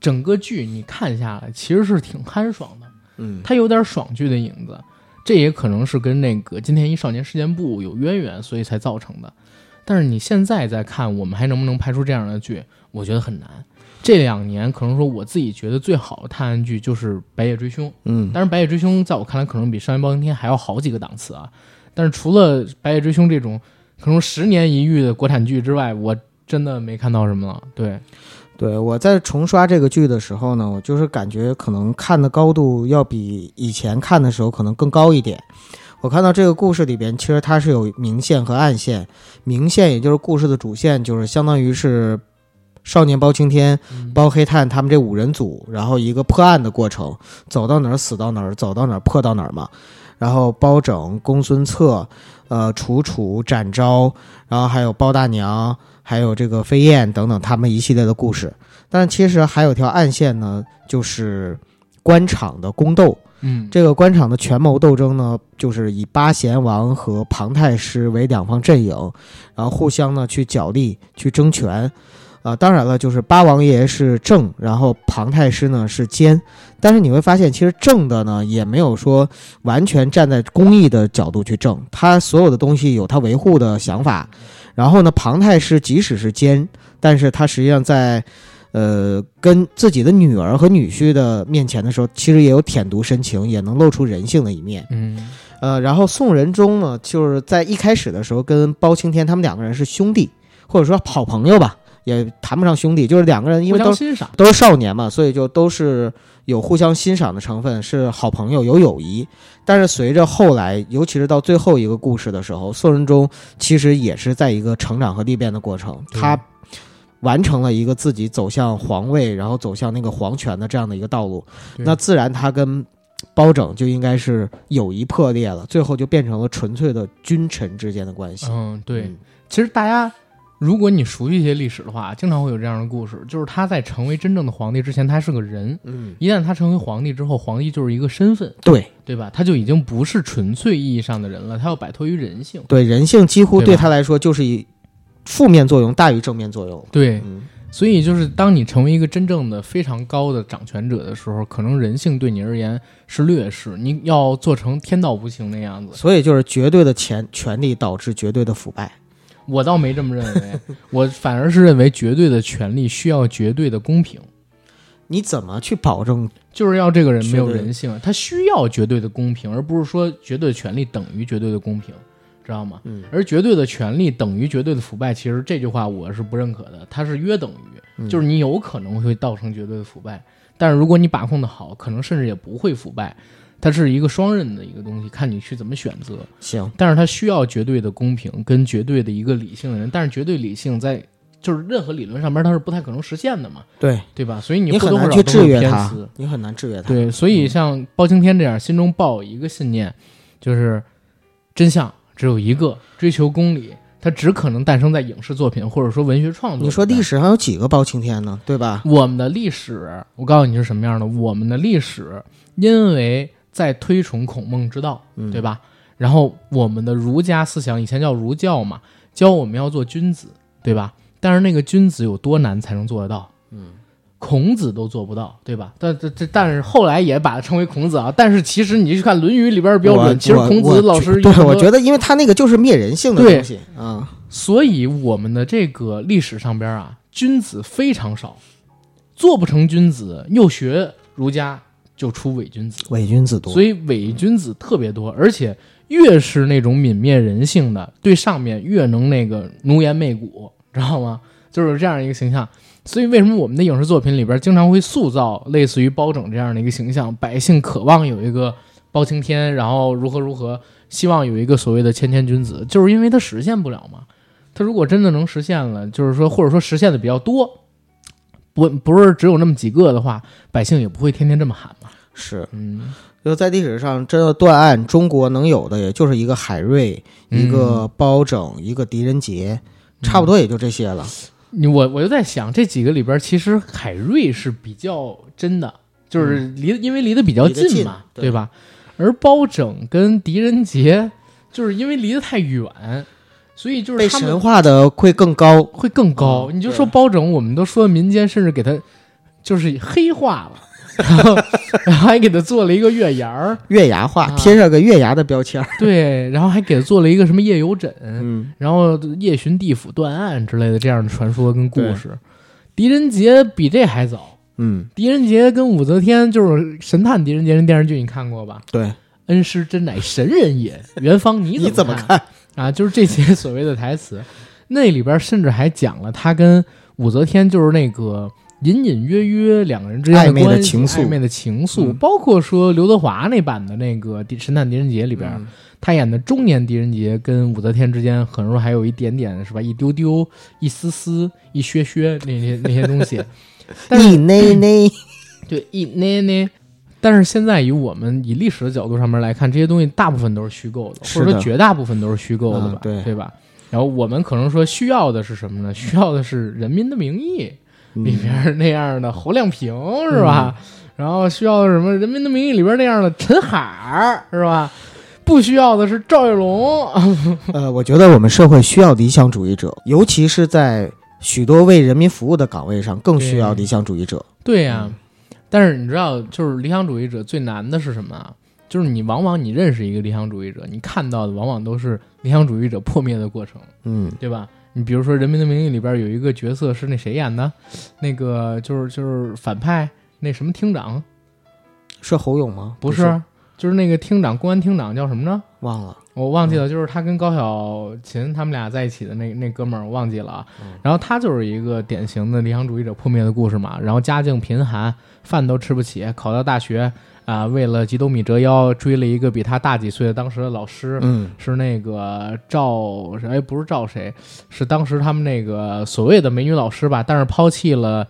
整个剧你看下来其实是挺酣爽的，嗯，它有点爽剧的影子，这也可能是跟那个金田一少年事件簿有渊源，所以才造成的。但是你现在再看，我们还能不能拍出这样的剧？我觉得很难。这两年可能说我自己觉得最好的探案剧就是《白夜追凶》，嗯，当然，《白夜追凶》在我看来可能比《少年包青天》还要好几个档次啊。但是除了《白夜追凶》这种可能十年一遇的国产剧之外，我真的没看到什么了。对，对，我在重刷这个剧的时候呢，我就是感觉可能看的高度要比以前看的时候可能更高一点。我看到这个故事里边，其实它是有明线和暗线。明线也就是故事的主线，就是相当于是少年包青天、嗯包黑炭他们这五人组，然后一个破案的过程，走到哪儿死到哪儿，走到哪儿破到哪儿嘛。然后包拯、公孙策、呃楚楚、展昭，然后还有包大娘，还有这个飞燕等等他们一系列的故事。但其实还有条暗线呢，就是官场的宫斗。嗯，这个官场的权谋斗争呢，就是以八贤王和庞太师为两方阵营，然后互相呢去角力、去争权。啊、当然了，就是八王爷是正，然后庞太师呢是奸。但是你会发现，其实正的呢也没有说完全站在公益的角度去正，他所有的东西有他维护的想法。然后呢，庞太师即使是奸，但是他实际上在呃，跟自己的女儿和女婿的面前的时候，其实也有舔犊深情，也能露出人性的一面。嗯呃，然后宋仁宗呢，就是在一开始的时候跟包青天他们两个人是兄弟，或者说好朋友吧，也谈不上兄弟，就是两个人因为都。都是少年嘛，所以就都是有互相欣赏的成分，是好朋友，有友谊。但是随着后来，尤其是到最后一个故事的时候，宋仁宗其实也是在一个成长和历变的过程，他完成了一个自己走向皇位，然后走向那个皇权的这样的一个道路。那自然他跟包拯就应该是友谊破裂了，最后就变成了纯粹的君臣之间的关系。嗯，对，嗯其实大家，如果你熟悉一些历史的话，经常会有这样的故事，就是他在成为真正的皇帝之前，他是个人；嗯，一旦他成为皇帝之后，皇帝就是一个身份，对对吧？他就已经不是纯粹意义上的人了，他要摆脱于人性。对，人性几乎对他来说就是以负面作用大于正面作用。对，嗯。所以就是当你成为一个真正的非常高的掌权者的时候，可能人性对你而言是劣势，你要做成天道无情那样子。所以就是绝对的权权力导致绝对的腐败。我倒没这么认为，我反而是认为绝对的权利需要绝对的公平。你怎么去保证？就是要这个人没有人性，他需要绝对的公平，而不是说绝对的权利等于绝对的公平，知道吗？嗯而绝对的权利等于绝对的腐败，其实这句话我是不认可的，它是约等于，嗯就是你有可能会造成绝对的腐败，但是如果你把控的好，可能甚至也不会腐败，它是一个双刃的一个东西，看你去怎么选择。行，但是它需要绝对的公平跟绝对的一个理性的人，但是绝对理性在就是任何理论上面它是不太可能实现的嘛，对对吧？所以你你或多很难去少都会制约他私。，你很难制约他。对，所以像包青天这样，心中抱有一个信念，就是真相只有一个，追求公理，它只可能诞生在影视作品或者说文学创作。你说历，史上有几个包青天呢？对吧？我们的历史，我告诉你是什么样的。我们的历史，因为在推崇孔孟之道，嗯，对？吧？然后我们的儒家思想以前叫儒教嘛，教我们要做君子，对吧？但是那个君子有多难才能做得到？嗯，孔子都做不到，对吧？但这这但是后来也把它称为孔子啊。但是其实你去看《论语》里边的标准，其实孔子老师对，我，觉得因为他那个就是灭人性的东西啊。所以我们的这个历史上边啊，君子非常少，做不成君子，又学儒家就出伪君子。伪君子多，所以伪君子特别多，而且越是那种泯灭人性的，对上面越能那个奴颜媚骨，知道吗？就是这样一个形象。所以为什么我们的影视作品里边经常会塑造类似于包拯这样的一个形象？百姓渴望有一个包青天，然后如何如何，希望有一个所谓的谦谦君子，就是因为他实现不了嘛。他如果真的能实现了，就是说或者说实现的比较多，不不是只有那么几个的话，百姓也不会天天这么喊嘛。是嗯，就在历史上真的断案，中国能有的也就是一个海瑞，一个包拯，一个狄仁杰，差不多也就这些了。你我我就在想，这几个里边，其实海瑞是比较真的，就是离，因为离得比较近嘛，对吧？而包拯跟狄仁杰，就是因为离得太远，所以就是被神化的会更高。会更高。嗯你就说包拯，我们都说民间甚至给他就是黑化了，然后 还给他做了一个月牙儿，月牙画，啊贴上个月牙的标签儿。对，然后还给他做了一个什么夜游枕，嗯，然后夜巡地府断案之类的这样的传说跟故事。狄仁杰比这还早，嗯，狄仁杰跟武则天就是《神探狄仁杰》那电视剧，你看过吧？对，恩师真乃神人也，元芳你 你怎么看看？啊？就是这些所谓的台词，那里边甚至还讲了他跟武则天就是那个隐隐约约两个人之间暧昧的情愫暧昧的情愫，嗯包括说刘德华那版的那个《神探狄仁杰》里边，嗯他演的中年狄仁杰跟武则天之间，可能说还有一点点是吧，一丢丢、一丝丝、一削削那些那些东西。一内内，对，一捏捏。但是现在以我们以历史的角度上面来看，这些东西大部分都是虚构的，是或者说绝大部分都是虚构的吧，嗯对吧？然后我们可能说需要的是什么呢？需要的是《人民的名义》里嗯边那样的侯亮平是吧？然后需要什么《人民的名义》里边那样的陈海儿是吧？不需要的是赵月龙，呃，我觉得我们社会需要理想主义者，尤其是在许多为人民服务的岗位上，更需要理想主义者。对呀、但是你知道，就是理想主义者最难的是什么啊？就是你往往你认识一个理想主义者，你看到的往往都是理想主义者破灭的过程，嗯，对吧？你比如说《人民的名义》里边有一个角色是那谁演的，那个就是就是反派那什么厅长，是侯勇吗？不是，就是那个厅长，公安厅长叫什么呢？忘了。我忘记了，就是他跟高小琴他们俩在一起的那那哥们儿，我忘记了啊。然后他就是一个典型的理想主义者破灭的故事嘛。然后家境贫寒，饭都吃不起，考到大学啊、为了几斗米折腰，追了一个比他大几岁的当时的老师，嗯。是那个赵哎不是赵谁，是当时他们那个所谓的美女老师吧，但是抛弃了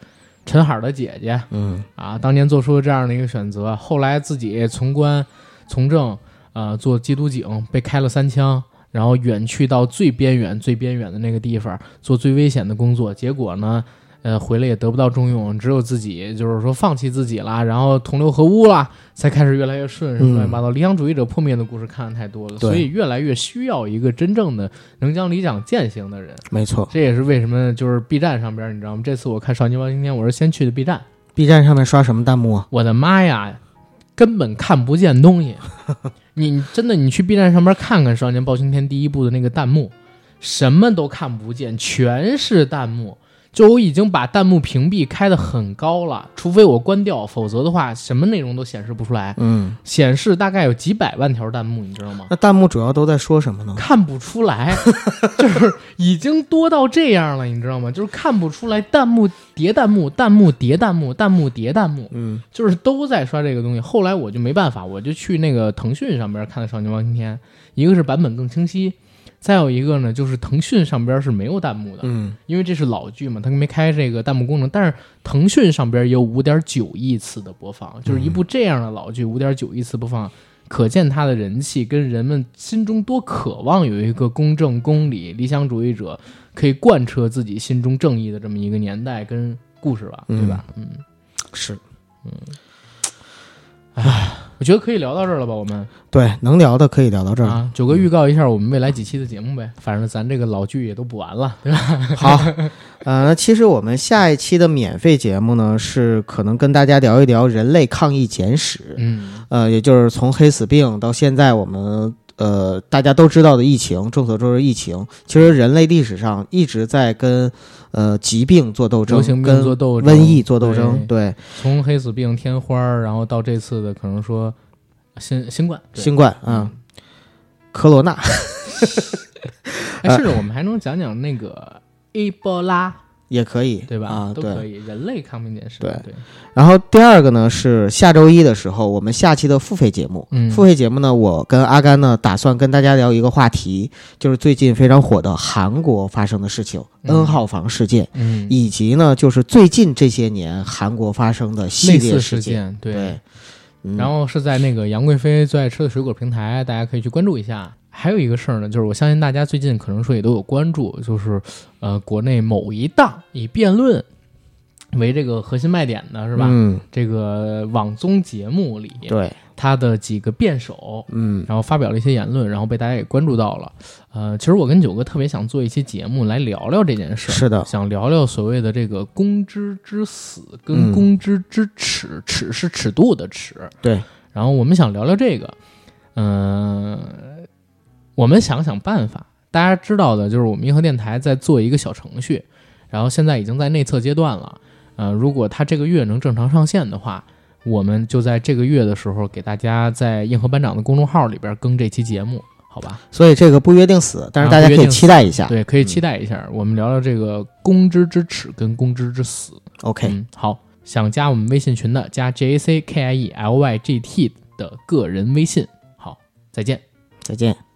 陈海的姐姐，嗯。啊，当年做出了这样的一个选择，后来自己从官从政，呃，做缉毒警，被开了三枪，然后远去到最边远、最边远的那个地方做最危险的工作，结果呢，呃，回来也得不到重用，只有自己就是说放弃自己啦，然后同流合污啦，才开始越来越顺，什么乱七八糟。理想主义者破灭的故事看的太多了，所以越来越需要一个真正的能将理想践行的人。没错。这也是为什么就是 B 站上边，你知道吗？这次我看《少年包青天》，我是先去的 B 站。B 站上面刷什么弹幕啊？我的妈呀，根本看不见东西。你你真的，你去 B 站上面看看《少年包青天》第一部的那个弹幕，什么都看不见，全是弹幕。就我已经把弹幕屏蔽开的很高了，除非我关掉，否则的话，什么内容都显示不出来。嗯，显示大概有几百万条弹幕，你知道吗？那弹幕主要都在说什么呢？看不出来，就是已经多到这样了，你知道吗？就是看不出来，弹幕叠弹幕，弹幕叠弹幕，弹幕叠弹幕。嗯就是都在刷这个东西。后来我就没办法，我就去那个腾讯上边看的《少年包青天》，一个是版本更清晰，再有一个呢就是腾讯上边是没有弹幕的，嗯因为这是老剧嘛，它没开这个弹幕功能。但是腾讯上边也有五点九亿次的播放，就是一部这样的老剧，五点九亿次播放。可见它的人气跟人们心中多渴望有一个公正、公理、理想主义者可以贯彻自己心中正义的这么一个年代跟故事吧，对吧？嗯，是我觉得可以聊到这儿了吧？我们对，能聊的可以聊到这儿。啊，九哥预告一下我们未来几期的节目呗。反正咱这个老剧也都补完了，对吧？好，呃，那其实我们下一期的免费节目呢，是可能跟大家聊一聊人类抗疫简史，嗯呃，也就是从黑死病到现在我们。呃，大家都知道的疫情，众所周知疫情，其实人类历史上一直在跟呃疾病做斗争，病跟瘟疫做斗争。对，从黑死病、天花儿，然后到这次的可能说新新冠，新冠啊，科罗纳，哎，甚至我们还能讲讲那个埃博拉，也可以，对吧？啊，都可。以，人类抗病简史，对对，然后第二个呢是下周一的时候，我们下期的付费节目。嗯付费节目呢，我跟阿甘呢打算跟大家聊一个话题，就是最近非常火的韩国发生的事情嗯 ——N 号房事件，嗯，以及呢就是最近这些年韩国发生的系列事件。事件，对。然后是在那个杨贵妃最爱吃的水果平台，大家可以去关注一下。还有一个事儿呢，就是我相信大家最近可能说也都有关注，就是呃，国内某一档以辩论为这个核心卖点的是吧？嗯，这个网综节目里，对，他的几个辩手，嗯然后发表了一些言论，然后被大家也关注到了。呃，其实我跟九哥特别想做一期节目来聊聊这件事儿，是的，想聊聊所谓的这个公知之死嗯跟公知之耻，耻是尺度的尺。对，然后我们想聊聊这个，嗯、我们想想办法。大家知道的就是我们银河电台在做一个小程序，然后现在已经在内测阶段了。呃，如果它这个月能正常上线的话，我们就在这个月的时候给大家在硬核班长的公众号里边更这期节目，好吧？所以这个不约定死，但是啊大家可以期待一下。对，可以期待一下。我们聊聊这个公知之耻跟公知之死。OK，嗯，好，想加我们微信群的，加 J A C K I E L Y G T 的个人微信。好，再见。再见。